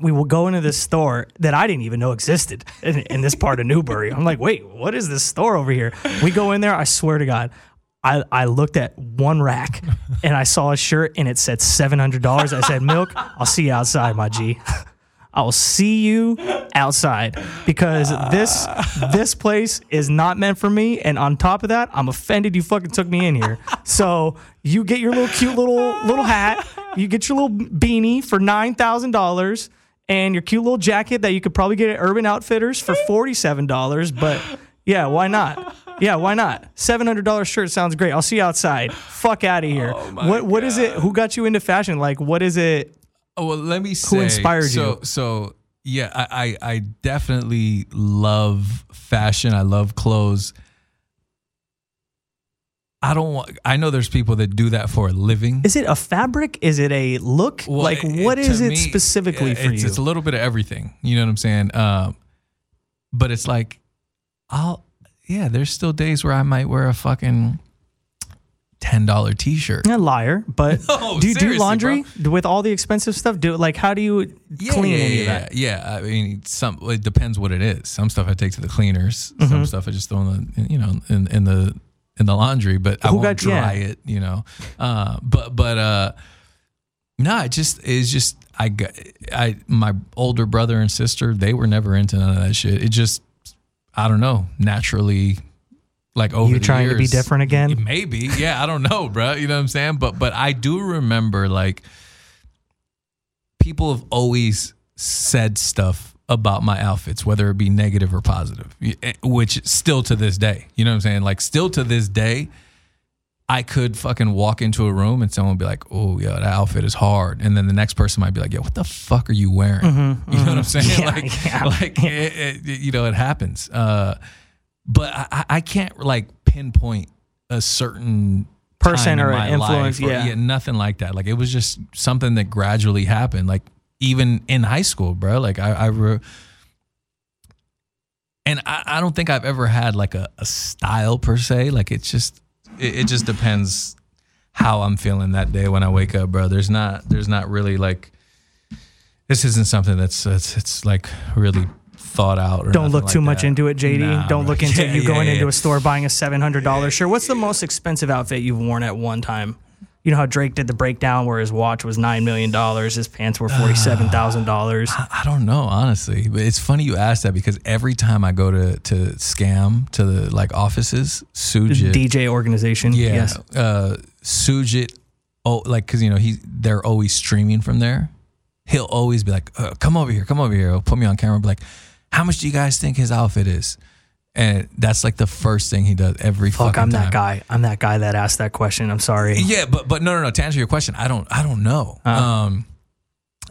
We will go into this store that I didn't even know existed in, in this part of Newbury. I'm like, wait, what is this store over here? We go in there. I swear to God, I, I looked at one rack and I saw a shirt and it said $700. I said, Milk, I'll see you outside, my G. I will see you outside because this this place is not meant for me. And on top of that, I'm offended you fucking took me in here. So you get your little cute little little hat, you get your little beanie for nine thousand dollars, and your cute little jacket that you could probably get at Urban Outfitters for forty seven dollars. But yeah, why not? Yeah, why not? Seven hundred dollars shirt sounds great. I'll see you outside. Fuck out of here. Oh what what is it? Who got you into fashion? Like, what is it? Oh, well, let me say. Who inspired so, you? So, yeah, I, I, I definitely love fashion. I love clothes. I don't want. I know there's people that do that for a living. Is it a fabric? Is it a look? Well, like, it- what to it me, specifically yeah, for it's, you? It's a little bit of everything. You know what I'm saying? Um, but it's like, I'll yeah. There's still days where I might wear a fucking ten dollar T-shirt. a liar, but <laughs> No, do you do laundry with all the expensive stuff? Do like how do you clean yeah, any of yeah, that? Yeah, I mean, some it depends what it is. Some stuff I take to the cleaners. Mm-hmm. Some stuff I just throw in the you know in, in the in the laundry. But I won't got- yeah. dry it. You know, uh, but but uh, no, it just it's just I got I my older brother and sister they were never into none of that shit. It just I don't know naturally. Like over You trying to be different again? Maybe, yeah. I don't know, <laughs> bro. You know what I'm saying? But but I do remember like people have always said stuff about my outfits, whether it be negative or positive, eh, which still to this day, you know what I'm saying? Like, still to this day, I could fucking walk into a room and someone would be like, oh, yeah, that outfit is hard. And then the next person might be like, yeah, what the fuck are you wearing? <laughs> you know what I'm saying? Mm-hmm, <laughs> Yeah, like, yeah. like it, it, you know, it happens. Uh, but I, I- can't like pinpoint a certain Person in or my influence, life yeah. nothing like that. Like it was just something that gradually happened. Like even in high school, bro. Like I, I re- and I, I don't think I've ever had like a, a style per se. Like it's just, it, it just depends how I'm feeling that day when I wake up, bro. There's not, there's not really like, this isn't something that's, it's, it's like really thought out. Or Don't look like too much that. into it, JD. Nah, Don't look into <laughs> Yeah, you yeah, going yeah. into a store buying a seven hundred dollar shirt. What's the most expensive outfit you've worn at one time? You know how Drake did the breakdown where his watch was nine million dollars, his pants were <sighs> forty seven thousand dollars. I don't know, honestly. But it's funny you ask that because every time I go to to SKAM to the like offices, Sujit, DJ organization. yeah, Yes. uh, Sujit, oh, like because you know he they're always streaming from there. He'll always be like, uh, "Come over here, come over here." He'll put me on camera, be like, "How much do you guys think his outfit is?" And that's like the first thing he does every fucking. Fuck, fucking I'm time. that guy. I'm that guy that asked that question. I'm sorry. Yeah, but but no, no, no. To answer your question, I don't, I don't know. Uh. Um,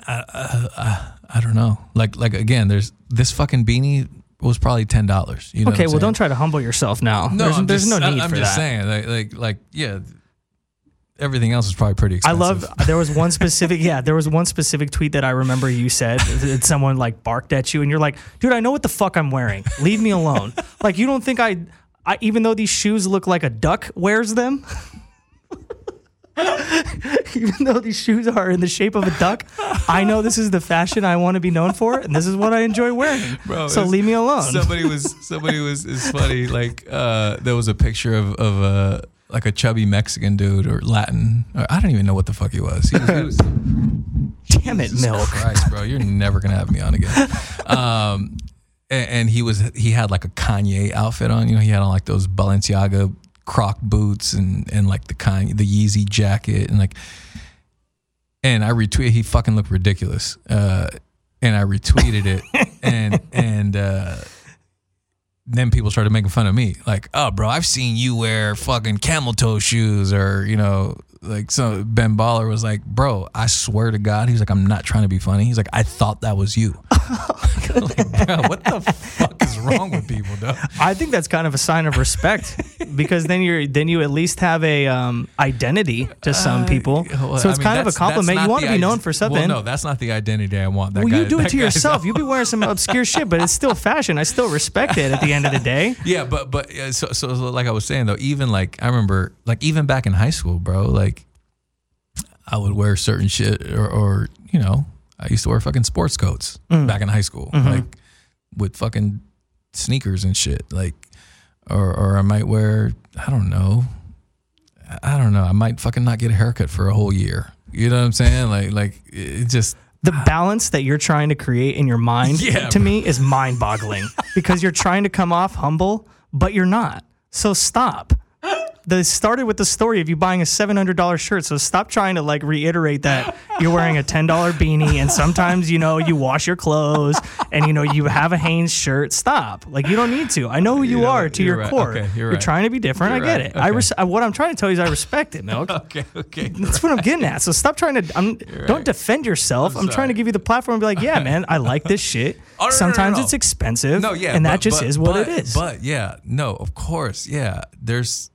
I, I, I, I don't know. Like, like again, there's this fucking beanie was probably ten dollars. You know okay, well, don't try to humble yourself now. No, there's, there's just, no need I'm for just that. saying, like, like, like, yeah. Everything else is probably pretty expensive. I love. There was one <laughs> specific. Yeah, there was one specific tweet that I remember you said. that someone like barked at you, and you're like, "Dude, I know what the fuck I'm wearing. Leave me alone." <laughs> like you don't think I, I even though these shoes look like a duck wears them. <laughs> even though these shoes are in the shape of a duck, I know this is the fashion I want to be known for, and this is what I enjoy wearing. Bro, so leave me alone. Somebody was somebody was is funny. Like uh, there was a picture of of uh, like a chubby Mexican dude or Latin. Or I don't even know what the fuck he was. He was, he was <laughs> Damn it, Jesus milk. Christ, bro, you're never gonna have me on again. <laughs> Um, and, and he was he had like a Kanye outfit on. You know, he had on like those Balenciaga Croc boots and and like the Kanye the Yeezy jacket and like. And I retweeted. He fucking looked ridiculous. Uh, and I retweeted it, <laughs> and and uh, then people started making fun of me. Like, oh, bro, I've seen you wear fucking camel toe shoes, or you know, like so. Ben Baller was like, bro, I swear to God, he's like, I'm not trying to be funny. He's like, I thought that was you. <laughs> like, bro, what the fuck is wrong with people, though. <laughs> I think that's kind of a sign of respect because then you're then you at least have a um, identity to some people. Well, so I it's mean, kind of a compliment. You want to be known for something. Well, no, that's not the identity I want. That Well, guy, you do it to yourself. out. You be wearing some obscure shit, but it's still fashion. I still respect it at the end of the day. <laughs> Yeah, but but uh, so, so so like I was saying though, even like I remember like even back in high school, bro, like I would wear certain shit or, or you know I used to wear fucking sports coats Mm. back in high school, Mm-hmm. like with fucking sneakers and shit, like or or I might wear I don't know, I- don't know, I might fucking not get a haircut for a whole year. You know what I'm saying? Like like it just The balance that you're trying to create in your mind <laughs> Yeah, to me is mind boggling <laughs> because you're trying to come off humble, but you're not. So stop. The started with the story of you buying a seven hundred dollar shirt. So stop trying to like reiterate that you're wearing a ten dollar beanie and sometimes you know you wash your clothes and you know you have a Hanes shirt. Stop. Like you don't need to. I know who you know, are to your right. core. Okay, you're you're trying to be different. You're I get right. it. I Okay. res- uh, what I'm trying to tell you is I respect it, Milk. <laughs> okay okay. That's what I'm getting at. So stop trying to. I'm, Don't defend yourself. I'm, trying to give you the platform and be like, yeah, <laughs> man, I like this shit. <laughs> Oh, no, no, no, Sometimes no. it's expensive. No, yeah, and but- that just but- is what but- it is. But yeah, no, of course, yeah. There's,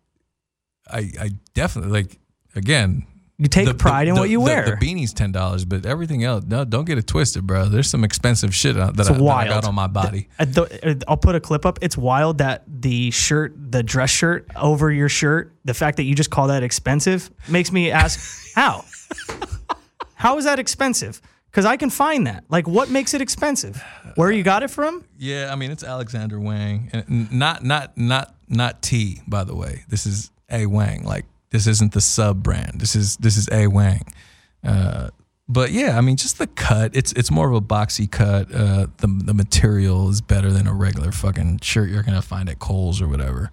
I, I definitely like again. you take pride in the- what you wear. The, beanie's ten dollars, but everything else, no, don't get it twisted, bro. There's some expensive shit that, I, that I got on my body. Uh, the- uh, I'll put a clip up. It's wild that the shirt, the dress shirt over your shirt, the fact that you just call that expensive makes me ask <laughs> how. how is that expensive? Because I can find that. Like, what makes it expensive? Where you got it from? Yeah, I mean it's Alexander Wang, and not not not not T. By the way, this is A Wang. Like this isn't the sub brand. This is this is A Wang. Uh, but yeah, I mean just the cut. It's it's more of a boxy cut. Uh, the the material is better than a regular fucking shirt you're gonna find at Kohl's or whatever.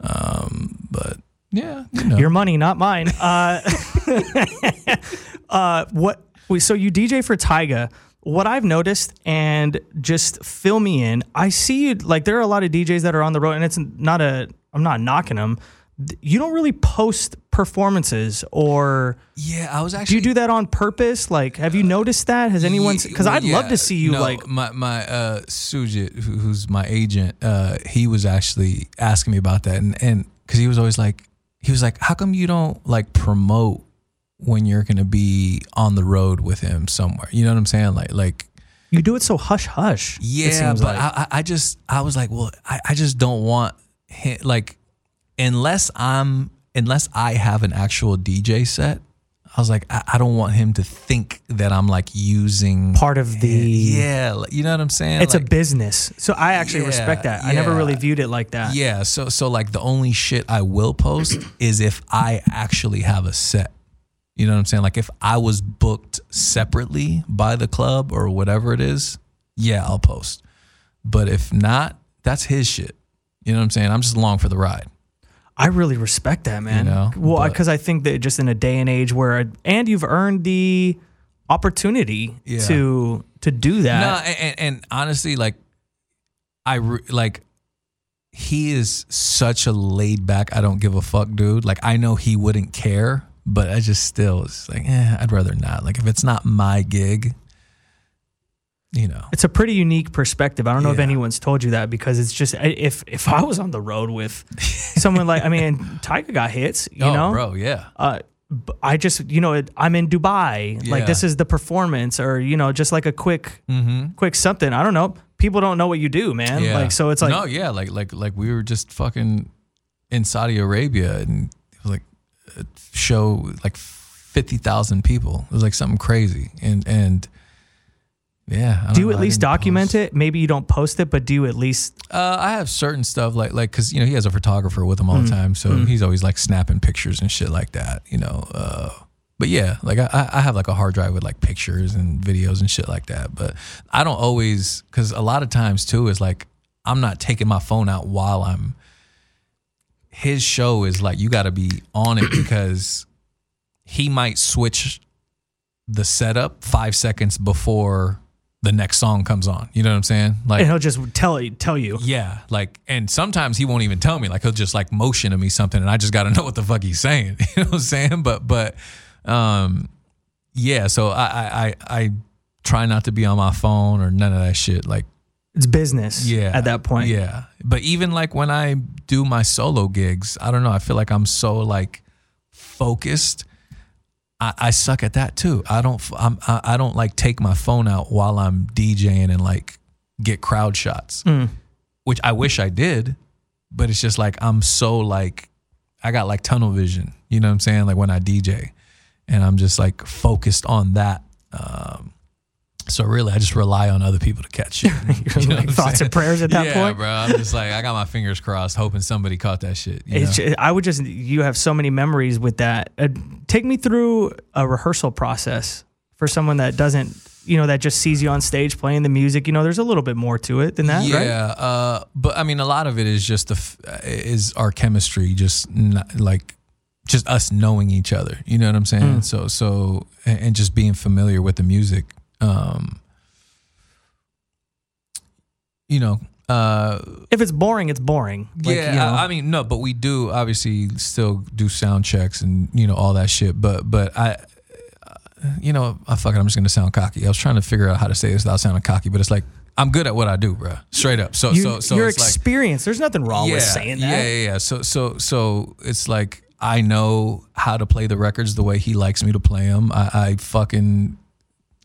Um, but yeah, you know. Your money, not mine. Uh, <laughs> uh, what? So you DJ for Tyga. What I've noticed, and just fill me in. I see you like there are a lot of DJs that are on the road, and it's not a. I'm not knocking them. You don't really post performances, or yeah, I was actually do you do that on purpose? Like, have you noticed that? Has anyone? Because well, I'd love to see you no, like. my my uh Sujit, who's my agent. Uh, he was actually asking me about that, and and because he was always like, he was like, how come you don't like promote when you're gonna be on the road with him somewhere? You know what I'm saying? Like like. You do it so hush hush. Yeah, but like. I, I I just I was like, well, I, I just don't want him, like unless I'm unless I have an actual DJ set. I was like, I, I don't want him to think that I'm like using part of the. yeah, like, you know what I'm saying? It's Like, a business, so I actually respect Yeah, that. I never really viewed it like that. yeah. So so like the only shit I will post <clears throat> is if I actually have a set. You know what I'm saying? Like if I was booked separately by the club or whatever it is, yeah, I'll post. But if not, that's his shit. You know what I'm saying? I'm just along for the ride. I really respect that, man. know, well, because I think that just in a day and age where, and you've earned the opportunity Yeah. to to do that. No, and, and, and honestly, like, I re- like he is such a laid back. I don't give a fuck, dude. Like, I know he wouldn't care, but I just still it's like, eh, I'd rather not. Like, if it's not my gig, you know, It's a pretty unique perspective. I don't know if anyone's told you that because it's just if if I was on the road with someone like I mean <laughs> Tyga got hits, you oh, know, bro, yeah, uh, I just you know I'm in Dubai, like this is the performance, or you know just like a quick mm-hmm. quick something. I don't know. People don't know what you do, man. yeah. Like so, it's like no, yeah, like like like we were just fucking in Saudi Arabia, and it was like a show like fifty thousand people. It was like something crazy, and and yeah. I don't you know, at least document post. it? Maybe you don't post it, but do you at least Uh, I have certain stuff like like because you know he has a photographer with him all Mm. the time, so he's always like snapping pictures and shit like that. You know, uh, but yeah, like I, I have like a hard drive with like pictures and videos and shit like that. But I don't always because a lot of times too is like I'm not taking my phone out while I'm. His show is like you got to be on it because he might switch the setup five seconds before the next song comes on. You know what I'm saying? Like and he'll just tell you tell you. yeah, like, and sometimes he won't even tell me. Like, he'll just like motion to me something, and I just got to <laughs> know what the fuck he's saying. <laughs> You know what I'm saying? But, but, um, yeah. So I, I, I, I try not to be on my phone or none of that shit. Like, It's business. Yeah. At that point. Yeah. But even like when I do my solo gigs, I don't know. I feel like I'm so like focused. I, I suck at that too. I don't. I'm, I, I don't like take my phone out while I'm DJing and like get crowd shots, Mm. which I wish I did. But it's just like I'm so like I got like tunnel vision. You know what I'm saying? Like when I DJ, and I'm just like focused on that. Um, so really, I just rely on other people to catch. You're <laughs> You know like thoughts saying? and prayers at that yeah, point. bro. I'm just like I got my fingers crossed, hoping somebody caught that shit. you It's know? ju- I would just you have so many memories with that. Uh, take me through a rehearsal process for someone that doesn't, you know, that just sees you on stage playing the music. You know, there's a little bit more to it than that, right? yeah, uh, but I mean, a lot of it is just the f- is our chemistry, just not, like just us knowing each other. You know what I'm saying? Mm. So so and just being familiar with the music. Um, you know, uh, If it's boring, it's boring. Like, yeah, you know, I, I mean, no, but we do obviously still do sound checks and you know all that shit. But but I, uh, you know, I fuck it. I'm just gonna sound cocky. I was trying to figure out how to say this without sounding cocky, but it's like I'm good at what I do, bro. Straight up. So you, so so your it's like experience. there's nothing wrong with saying that. yeah, yeah, yeah. So, so, so it's like I know how to play the records the way he likes me to play them. I, I fucking,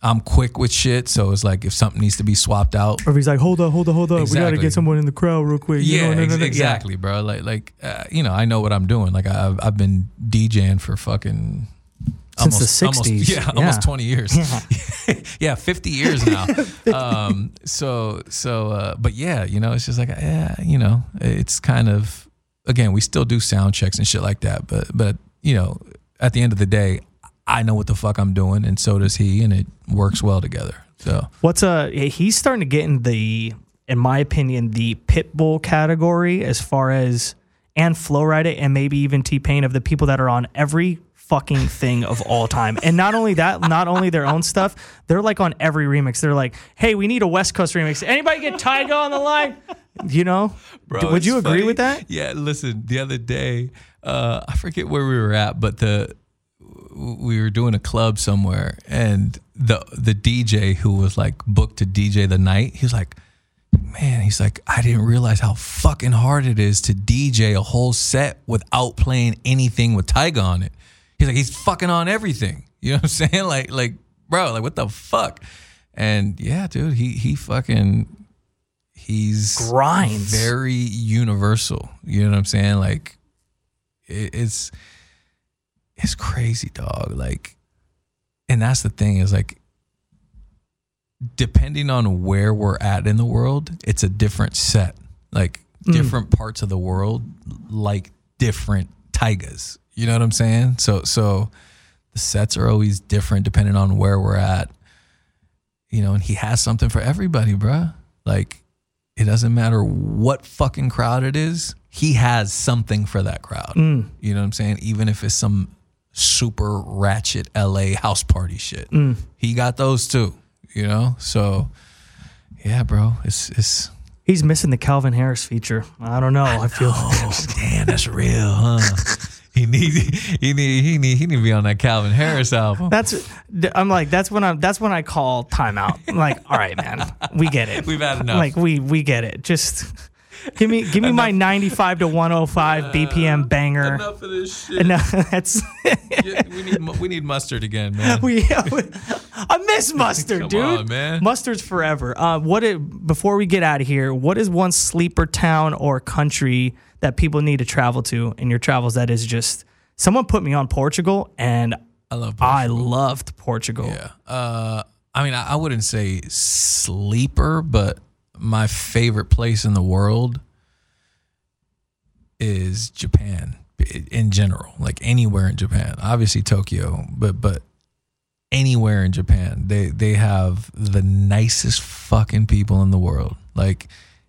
I'm quick with shit. So it's like if something needs to be swapped out. Or if he's like, hold up, hold up, hold up, we got to get someone in the crowd real quick. You Yeah, know, no, no, ex- no, yeah. exactly, bro. Like, like uh, you know, I know what I'm doing. Like, I've I've been DJing for fucking. Since the almost, 60s. yeah, almost 20 years. Yeah. <laughs> yeah, 50 years now. <laughs> um, so, so, uh, but yeah, you know, it's just like, yeah, you know, it's kind of, again, we still do sound checks and shit like that. But, but, you know, at the end of the day, I know what the fuck I'm doing and so does he and it works well together. So, What's uh he's starting to get in the in my opinion the Pitbull category as far as and Flo Rida and maybe even T Pain of the people that are on every fucking thing of all time. And not only that, not only their own stuff, they're like on every remix. They're like, "Hey, we need a West Coast remix. Anybody get Tyga on the line?" You know? Bro, Would you agree funny. with that? Yeah, listen, the other day, uh, I forget where we were at, but the we were doing a club somewhere and the the DJ who was like booked to DJ the night, he was like, Man, he's like, I didn't realize how fucking hard it is to DJ a whole set without playing anything with Tyga on it. He's like, he's fucking on everything. <laughs> You know what I'm saying? Like, like, bro, like what the fuck? And yeah, dude, he he fucking he's Grinds. very universal. You know what I'm saying? Like it, it's it's crazy, dog. Like, and that's the thing is like, depending on where we're at in the world, it's a different set. Like different parts of the world, like different Tygas. You know what I'm saying? So so the sets are always different depending on where we're at. You know, and he has something for everybody, bruh. Like it doesn't matter what fucking crowd it is, he has something for that crowd. Mm. You know what I'm saying? Even if it's some super ratchet LA house party shit. Mm. He got those too, you know? So yeah, bro, it's it's He's missing the Calvin Harris feature. I don't know. I, feel oh <laughs> damn, that's real, huh? he need he need he need he need to be on that Calvin Harris album. that's I'm like that's when I'm that's when I call timeout. I'm like, all right, man, we get it. <laughs> We've had enough. Like we we get it. Just <laughs> give me give me my 95 to 105 BPM banger. Enough of this shit. No, <laughs> that's Yeah, we need we need Mustard again, man. we. <laughs> I miss Mustard, dude. on, man. Mustard's forever. Uh, what it, before we get out of here, what is one sleeper town or country that people need to travel to in your travels? That is just someone put me on Portugal, and I love I loved Portugal. Yeah. Uh, I mean, I, I wouldn't say sleeper, but my favorite place in the world is Japan in general. Like anywhere in Japan, obviously Tokyo, but but anywhere in Japan, they they have the nicest fucking people in the world. Like,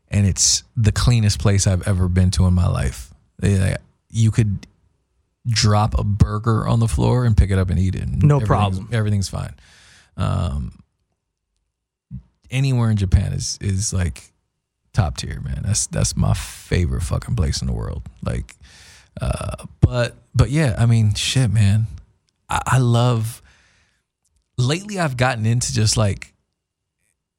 and it's the cleanest place I've ever been to in my life. They, like, you could drop a burger on the floor and pick it up and eat it. No everything's- problem. Everything's fine. Um, anywhere in Japan is is like top tier, man. That's that's my favorite fucking place in the world. Like, uh, but but yeah, I mean, shit, man. I, I love. Lately, I've gotten into just like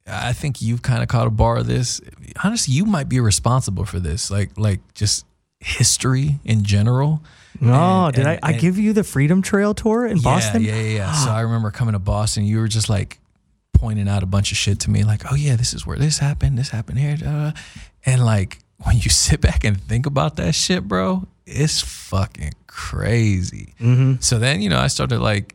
I think you've kind of caught a bar of this. Honestly, you might be responsible for this. Like like just history in general. Oh, And- did and- I, I and- give you the Freedom Trail tour in Boston? Yeah, yeah, yeah. so <gasps> I remember coming to Boston. You were just like pointing out a bunch of shit to me, like, "Oh yeah, this is where this happened. This happened here." da, da." And like when you <laughs> sit back and think about that shit, bro, it's fucking crazy. Mm-hmm. So then you know I started like.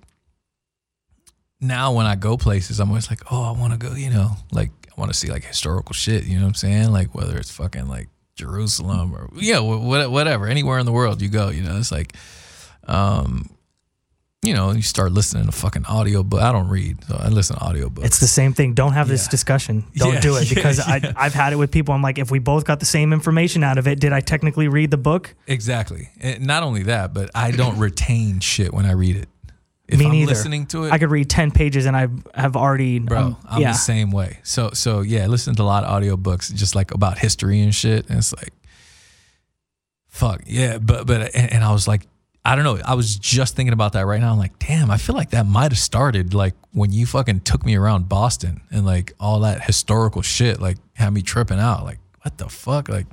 Now when I go places, I'm always like, "Oh, I want to go," you know, like I want to see like historical shit. You know what I'm saying? Like whether it's fucking like Jerusalem or yeah, wh- wh- whatever, anywhere in the world you go, you know, it's like, um, you know, you start listening to fucking audio, but I don't read, so I listen to audiobooks. It's the same thing. Don't have this Yeah. discussion. <laughs> Don't Yeah, do it because yeah. I, I've had it with people. I'm like, if we both got the same information out of it, did I technically read the book? exactly. And not only that, but I don't <clears throat> retain shit when I read it. If Me I'm neither. listening to it, I could read 10 pages and I have already. bro, um, I'm yeah. the same way. So so yeah, I listen to a lot of audiobooks just like about history and shit. And it's like fuck. Yeah, but but and, and I was like I don't know. I was just thinking about that right now. I'm like, damn, I feel like that might have started like when you fucking took me around Boston and like all that historical shit like had me tripping out. Like, what the fuck? Like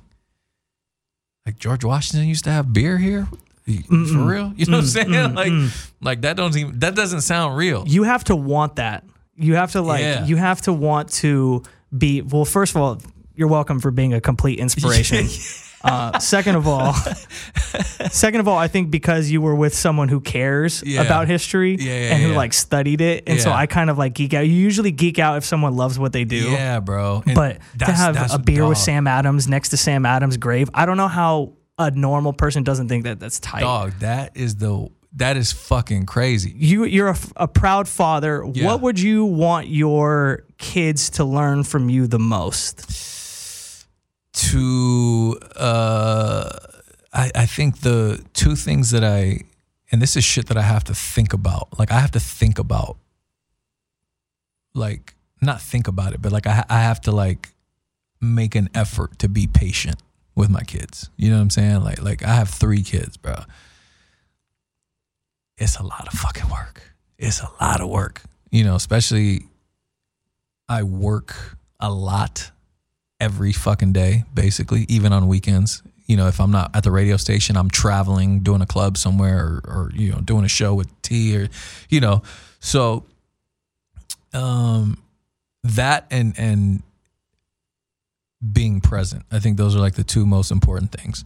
like George Washington used to have beer here? For Mm-mm. real? You know what I'm saying? mm, <laughs> like like that don't even that doesn't sound real. You have to want that. You have to like, Yeah. you have to want to be, well, first of all, you're welcome for being a complete inspiration. <laughs> Uh, second of all, <laughs> second of all, I think because you were with someone who cares Yeah. about history Yeah, yeah, and who like studied it, and so I kind of like geek out. You usually geek out if someone loves what they do. Yeah, bro. And But to have a beer with Sam Adams next to Sam Adams' grave, I don't know how a normal person doesn't think that that's tight. Dog, that is the that is fucking crazy. You you're a proud father. What would you want your kids to learn from you the most? To uh I, I think the two things that I and this is shit that I have to think about. Like I have to think about like not think about it, but like I I have to like make an effort to be patient with my kids. You know what I'm saying? Like like I have 3 kids, bro. It's a lot of fucking work. It's a lot of work. You know, especially I work a lot every fucking day, basically, even on weekends. You know, if I'm not at the radio station, I'm traveling, doing a club somewhere, or, or you know, doing a show with T, or you know, so um, that and and being present. I think those are like the two most important things.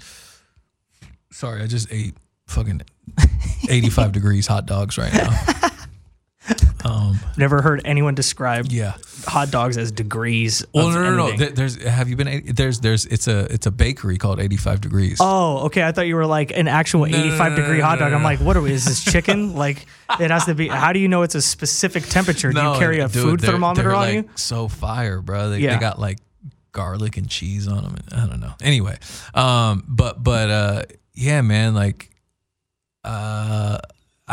Sorry, I just ate fucking <laughs> 85 degrees hot dogs right now. <laughs> Um, Never heard anyone describe yeah. hot dogs as degrees. Well, no, no, no. There- There's have you been? There's there's it's a it's a bakery called 85 degrees. Oh, okay. I thought you were like an actual No, no, no, 85 no, degree no, hot no, dog. no, I'm like, what are we? Is this <laughs> chicken? like, it has to be. How do you know it's a specific temperature? Do you carry a dude, food they're- thermometer they're on like you? So fire, bro. They, Yeah. they got like garlic and cheese on them. I don't know. Anyway, um, but but uh, yeah, man. Like, uh,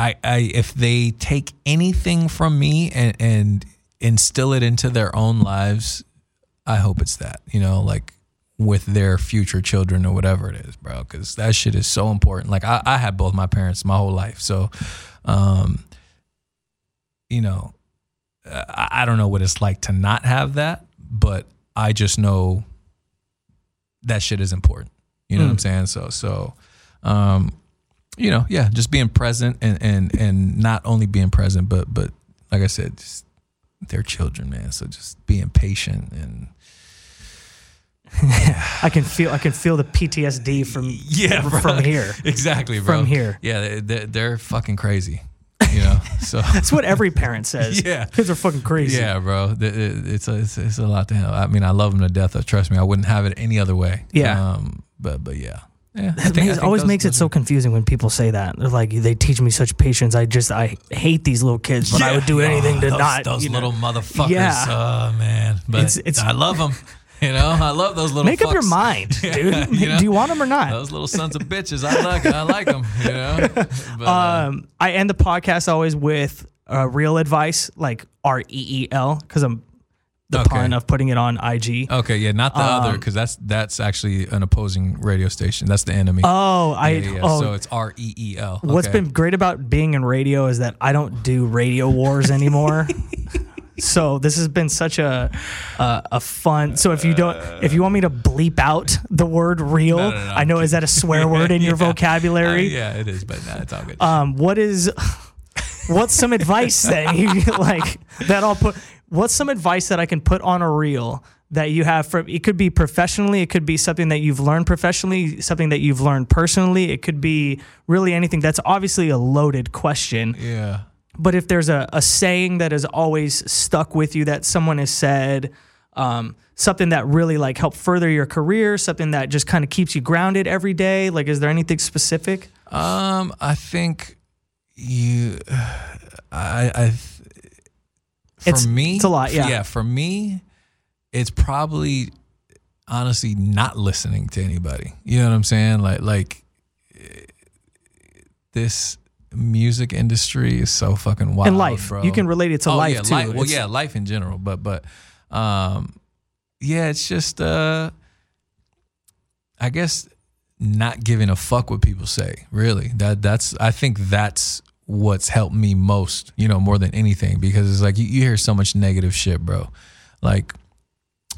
I I if they take anything from me and and instill it into their own lives, I hope it's that. You know, like with their future children or whatever it is, bro. Because that shit is so important. Like I, I had both my parents my whole life, so um, you know, I I don't know what it's like to not have that, but I just know that shit is important. You know what I'm Mm. saying? So so um you know, yeah, just being present and and and not only being present but but like I said, just they're children, man. So just being patient and <laughs> I can feel. I can feel the PTSD from yeah, bro. from here. <laughs> Exactly, bro. From here. Yeah, they- they're, they're fucking crazy. You know, <laughs> so That's what every parent says. Yeah. kids are fucking crazy. Yeah, bro. It's a, it's, a lot to handle. I mean, I love them to death. Trust me, I wouldn't have it any other way. Yeah. Um, but but yeah, yeah. I It think- it always those- makes it those so confusing when people say that. They're like, they teach me such patience. I just, I hate these little kids, but I would do anything Oh, to those, not. Those you know. little motherfuckers. Yeah. Oh man, but It's- it's- I love them. You know, I love those little. Make up your fucks. mind, <laughs> Yeah, dude. you <laughs> know? Do you want them or not? Those little sons of bitches. I like. I like them. You know. <laughs> But, uh, Um, I end the podcast always with uh, real advice, like R E E L, because I'm the Okay. pun of putting it on IG. okay, yeah, not the other um, because that's that's actually an opposing radio station. That's the enemy. Oh, I. yeah, yeah, yeah. Oh, so it's R E E L. what's Okay. been great about being in radio is that I don't do radio wars anymore. <laughs> So this has been such a a, a fun. So if you don't, if you want me to bleep out the word real, No, no, no, I know is that a swear word in <laughs> your vocabulary? Uh, yeah, it is, but nah, it's all good. Um, what is <laughs> what's some advice that you like that I'll put? What's some advice that I can put on a reel that you have for? It could be professionally. It could be something that you've learned professionally. Something that you've learned personally. It could be really anything. That's obviously a loaded question. yeah. But if there's a, a saying that has always stuck with you that someone has said, um, something that really like helped further your career, something that just kind of keeps you grounded every day, like is there anything specific? Um, I think you, <sighs> I, I, for It's- me, it's a lot, yeah. yeah. For me, it's probably honestly not listening to anybody. You know what I'm saying? Like, like eh, this music industry is so fucking wild. in life, bro. you can relate it to oh, life yeah, too. Life, well, It's- yeah, life in general, but but um, yeah, it's just uh, I guess not giving a fuck what people say. Really, that that's I think that's what's helped me most. You know, more than anything, because it's like you, you hear so much negative shit, bro. Like,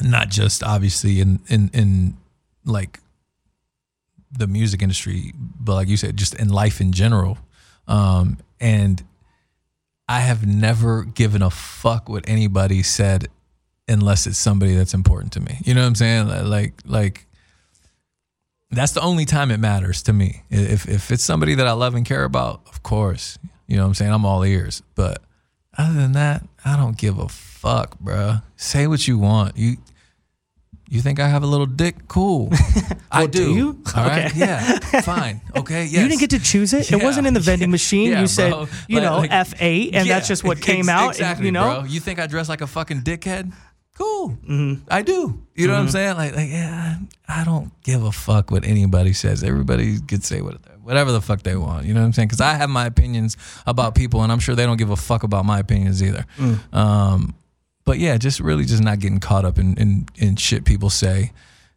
not just obviously in in in like the music industry, but like you said, just in life in general. Um, and I have never given a fuck what anybody said unless it's somebody that's important to me. You know what I'm saying? Like like that's the only time it matters to me. If if it's somebody that I love and care about, of course. You know what I'm saying? I'm all ears. But other than that, I don't give a fuck, bruh. Say what you want. You you think I have a little dick? Cool. <laughs> I do do. you? All right. Okay. Yeah. Fine. Okay. Yes. You didn't get to choose it. It wasn't in the <laughs> vending machine. Yeah, you said, bro. you Like- know, like- F eight, and that's just what <laughs> came out. Exactly, you know, bro. You think I dress like a fucking dickhead? Cool. Mm-hmm. I do. You know what I'm saying? Like, like, yeah, I don't give a fuck what anybody says. Everybody could say what, whatever the fuck they want. You know what I'm saying? Because I have my opinions about people, and I'm sure they don't give a fuck about my opinions either. Mm. Um, but yeah, just really just not getting caught up in, in, in shit people say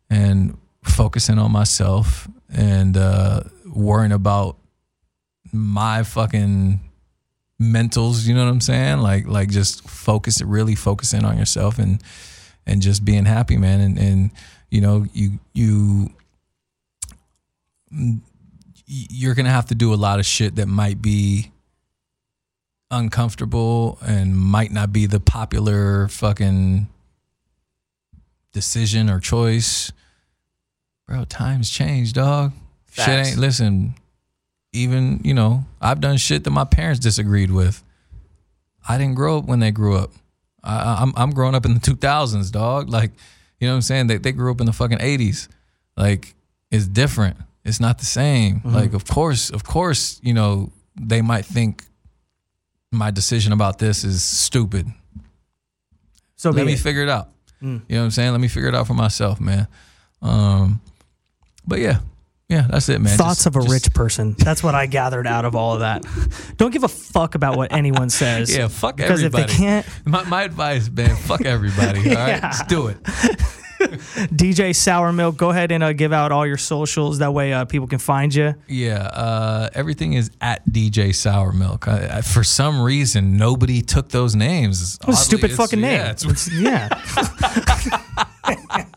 and focusing on myself and uh, worrying about my fucking mentals, you know what I'm saying? Like like just focus really focusing on yourself and and just being happy, man. And and you know, you you you're gonna have to do a lot of shit that might be uncomfortable and might not be the popular fucking decision or choice. Bro, times change, dog. Shit ain't listen. Even you know, I've done shit that my parents disagreed with. I didn't grow up when they grew up. I, I'm I'm growing up in the 2000s, dog. Like, you know what I'm saying? They they grew up in the fucking 80s. Like, it's different. It's not the same. Like, of course, of course, you know, they might think my decision about this is stupid. so Let me it. figure it out. You know what I'm saying? Let me figure it out for myself, man. Um, but yeah, yeah, that's it, man. Thoughts Just- of a just- rich person. That's what I gathered out of all of that. Don't give a fuck about what anyone says. Yeah, fuck everybody. because if they can't, My, my advice, man, fuck everybody. All right, Yeah. let's do it. <laughs> DJ Sourmilk, go ahead and uh, give out all your socials. That way, uh, people can find you. Yeah, uh, everything is at DJ Sourmilk. I, I, for some reason, nobody took those names. Oddly, stupid fucking name. Yeah, yeah. <laughs> <laughs>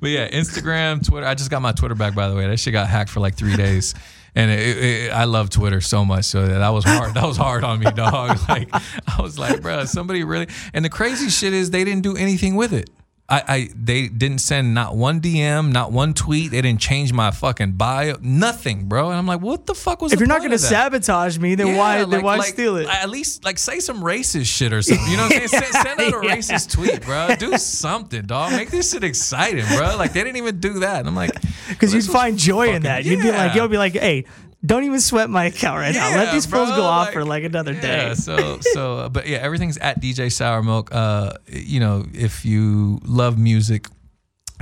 But yeah, Instagram, Twitter. I just got my Twitter back, by the way. That shit got hacked for like three days. And it, it, I love Twitter so much, so that was hard. That was hard on me, dog. <laughs> Like I was like, bro, somebody really. And the crazy shit is, they didn't do anything with it. I, I they didn't send not one DM, not one tweet. They didn't change my fucking bio, nothing, bro. And I'm like, what the fuck was? if you're not going to sabotage me, then why? Yeah, then why like, steal it? At least like say some racist shit or something. You know what I'm saying? <laughs> Send, send out a Yeah. racist tweet, bro. Do something, dog. Make this shit exciting, bro. Like they didn't even do that. And I'm like, <laughs> Because well, you'd find joy in fucking- that. You'd be like, yeah. you'll be like, hey, don't even sweat my account right now. Let Yeah, these fools bro, go off for like another Yeah, day. so so, uh, but yeah, everything's at DJ Sourmilk. Uh, you know, if you love music,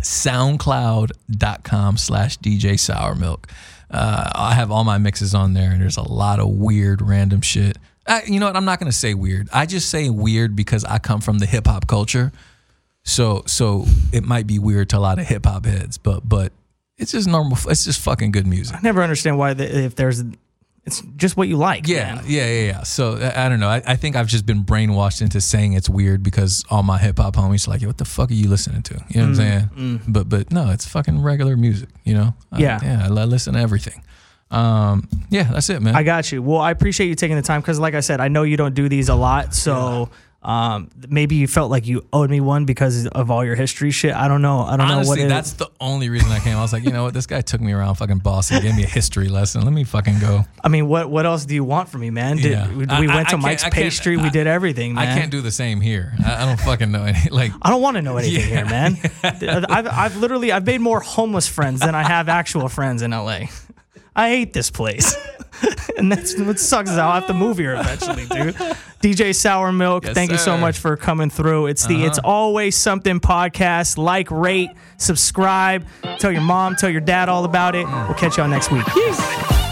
SoundCloud.com slash DJ Sourmilk. Uh, I have all my mixes on there, and there's a lot of weird, random shit. I, you know what? I'm not gonna say weird. I just say weird because I come from the hip hop culture. So so it might be weird to a lot of hip hop heads, but but it's just normal. It's just fucking good music. I never understand why the, if there's it's just what you like. Yeah, man. yeah, yeah, yeah. So I, I don't know. I, I think I've just been brainwashed into saying it's weird because all my hip hop homies are like, what the fuck are you listening to?" You know what I'm saying? But but no, it's fucking regular music. You know? I- Mm, Yeah. yeah. I, listen to everything. Um, yeah, that's it, man. I got you. Well, I appreciate you taking the time because, like I said, I know you don't do these a lot. So um, maybe you felt like you owed me one because of all your history shit. I don't know. I don't know what Honestly, that's the only reason I came. I was like, you know what? This guy took me around fucking Boston, gave me a history lesson. Let me fucking go. <laughs> I mean, what what else do you want from me, man? Did, Yeah. we, I- we I- went I to can't- Mike's I Pastry. we did everything, man. I can't do the same here. I, I don't fucking know any. Like, I don't want to know <laughs> anything Yeah. here, man. <laughs> I've, I've literally I've made more homeless friends than I have actual friends in LA. I hate this place, <laughs> and that's what sucks is I'll have to move here eventually, dude. <laughs> DJ Sourmilk, Yes, thank you so. Uh-huh. much for coming through. It's the It's Always Something podcast. Like, rate, subscribe, tell your mom, tell your dad all about it. We'll catch y'all next week. Peace.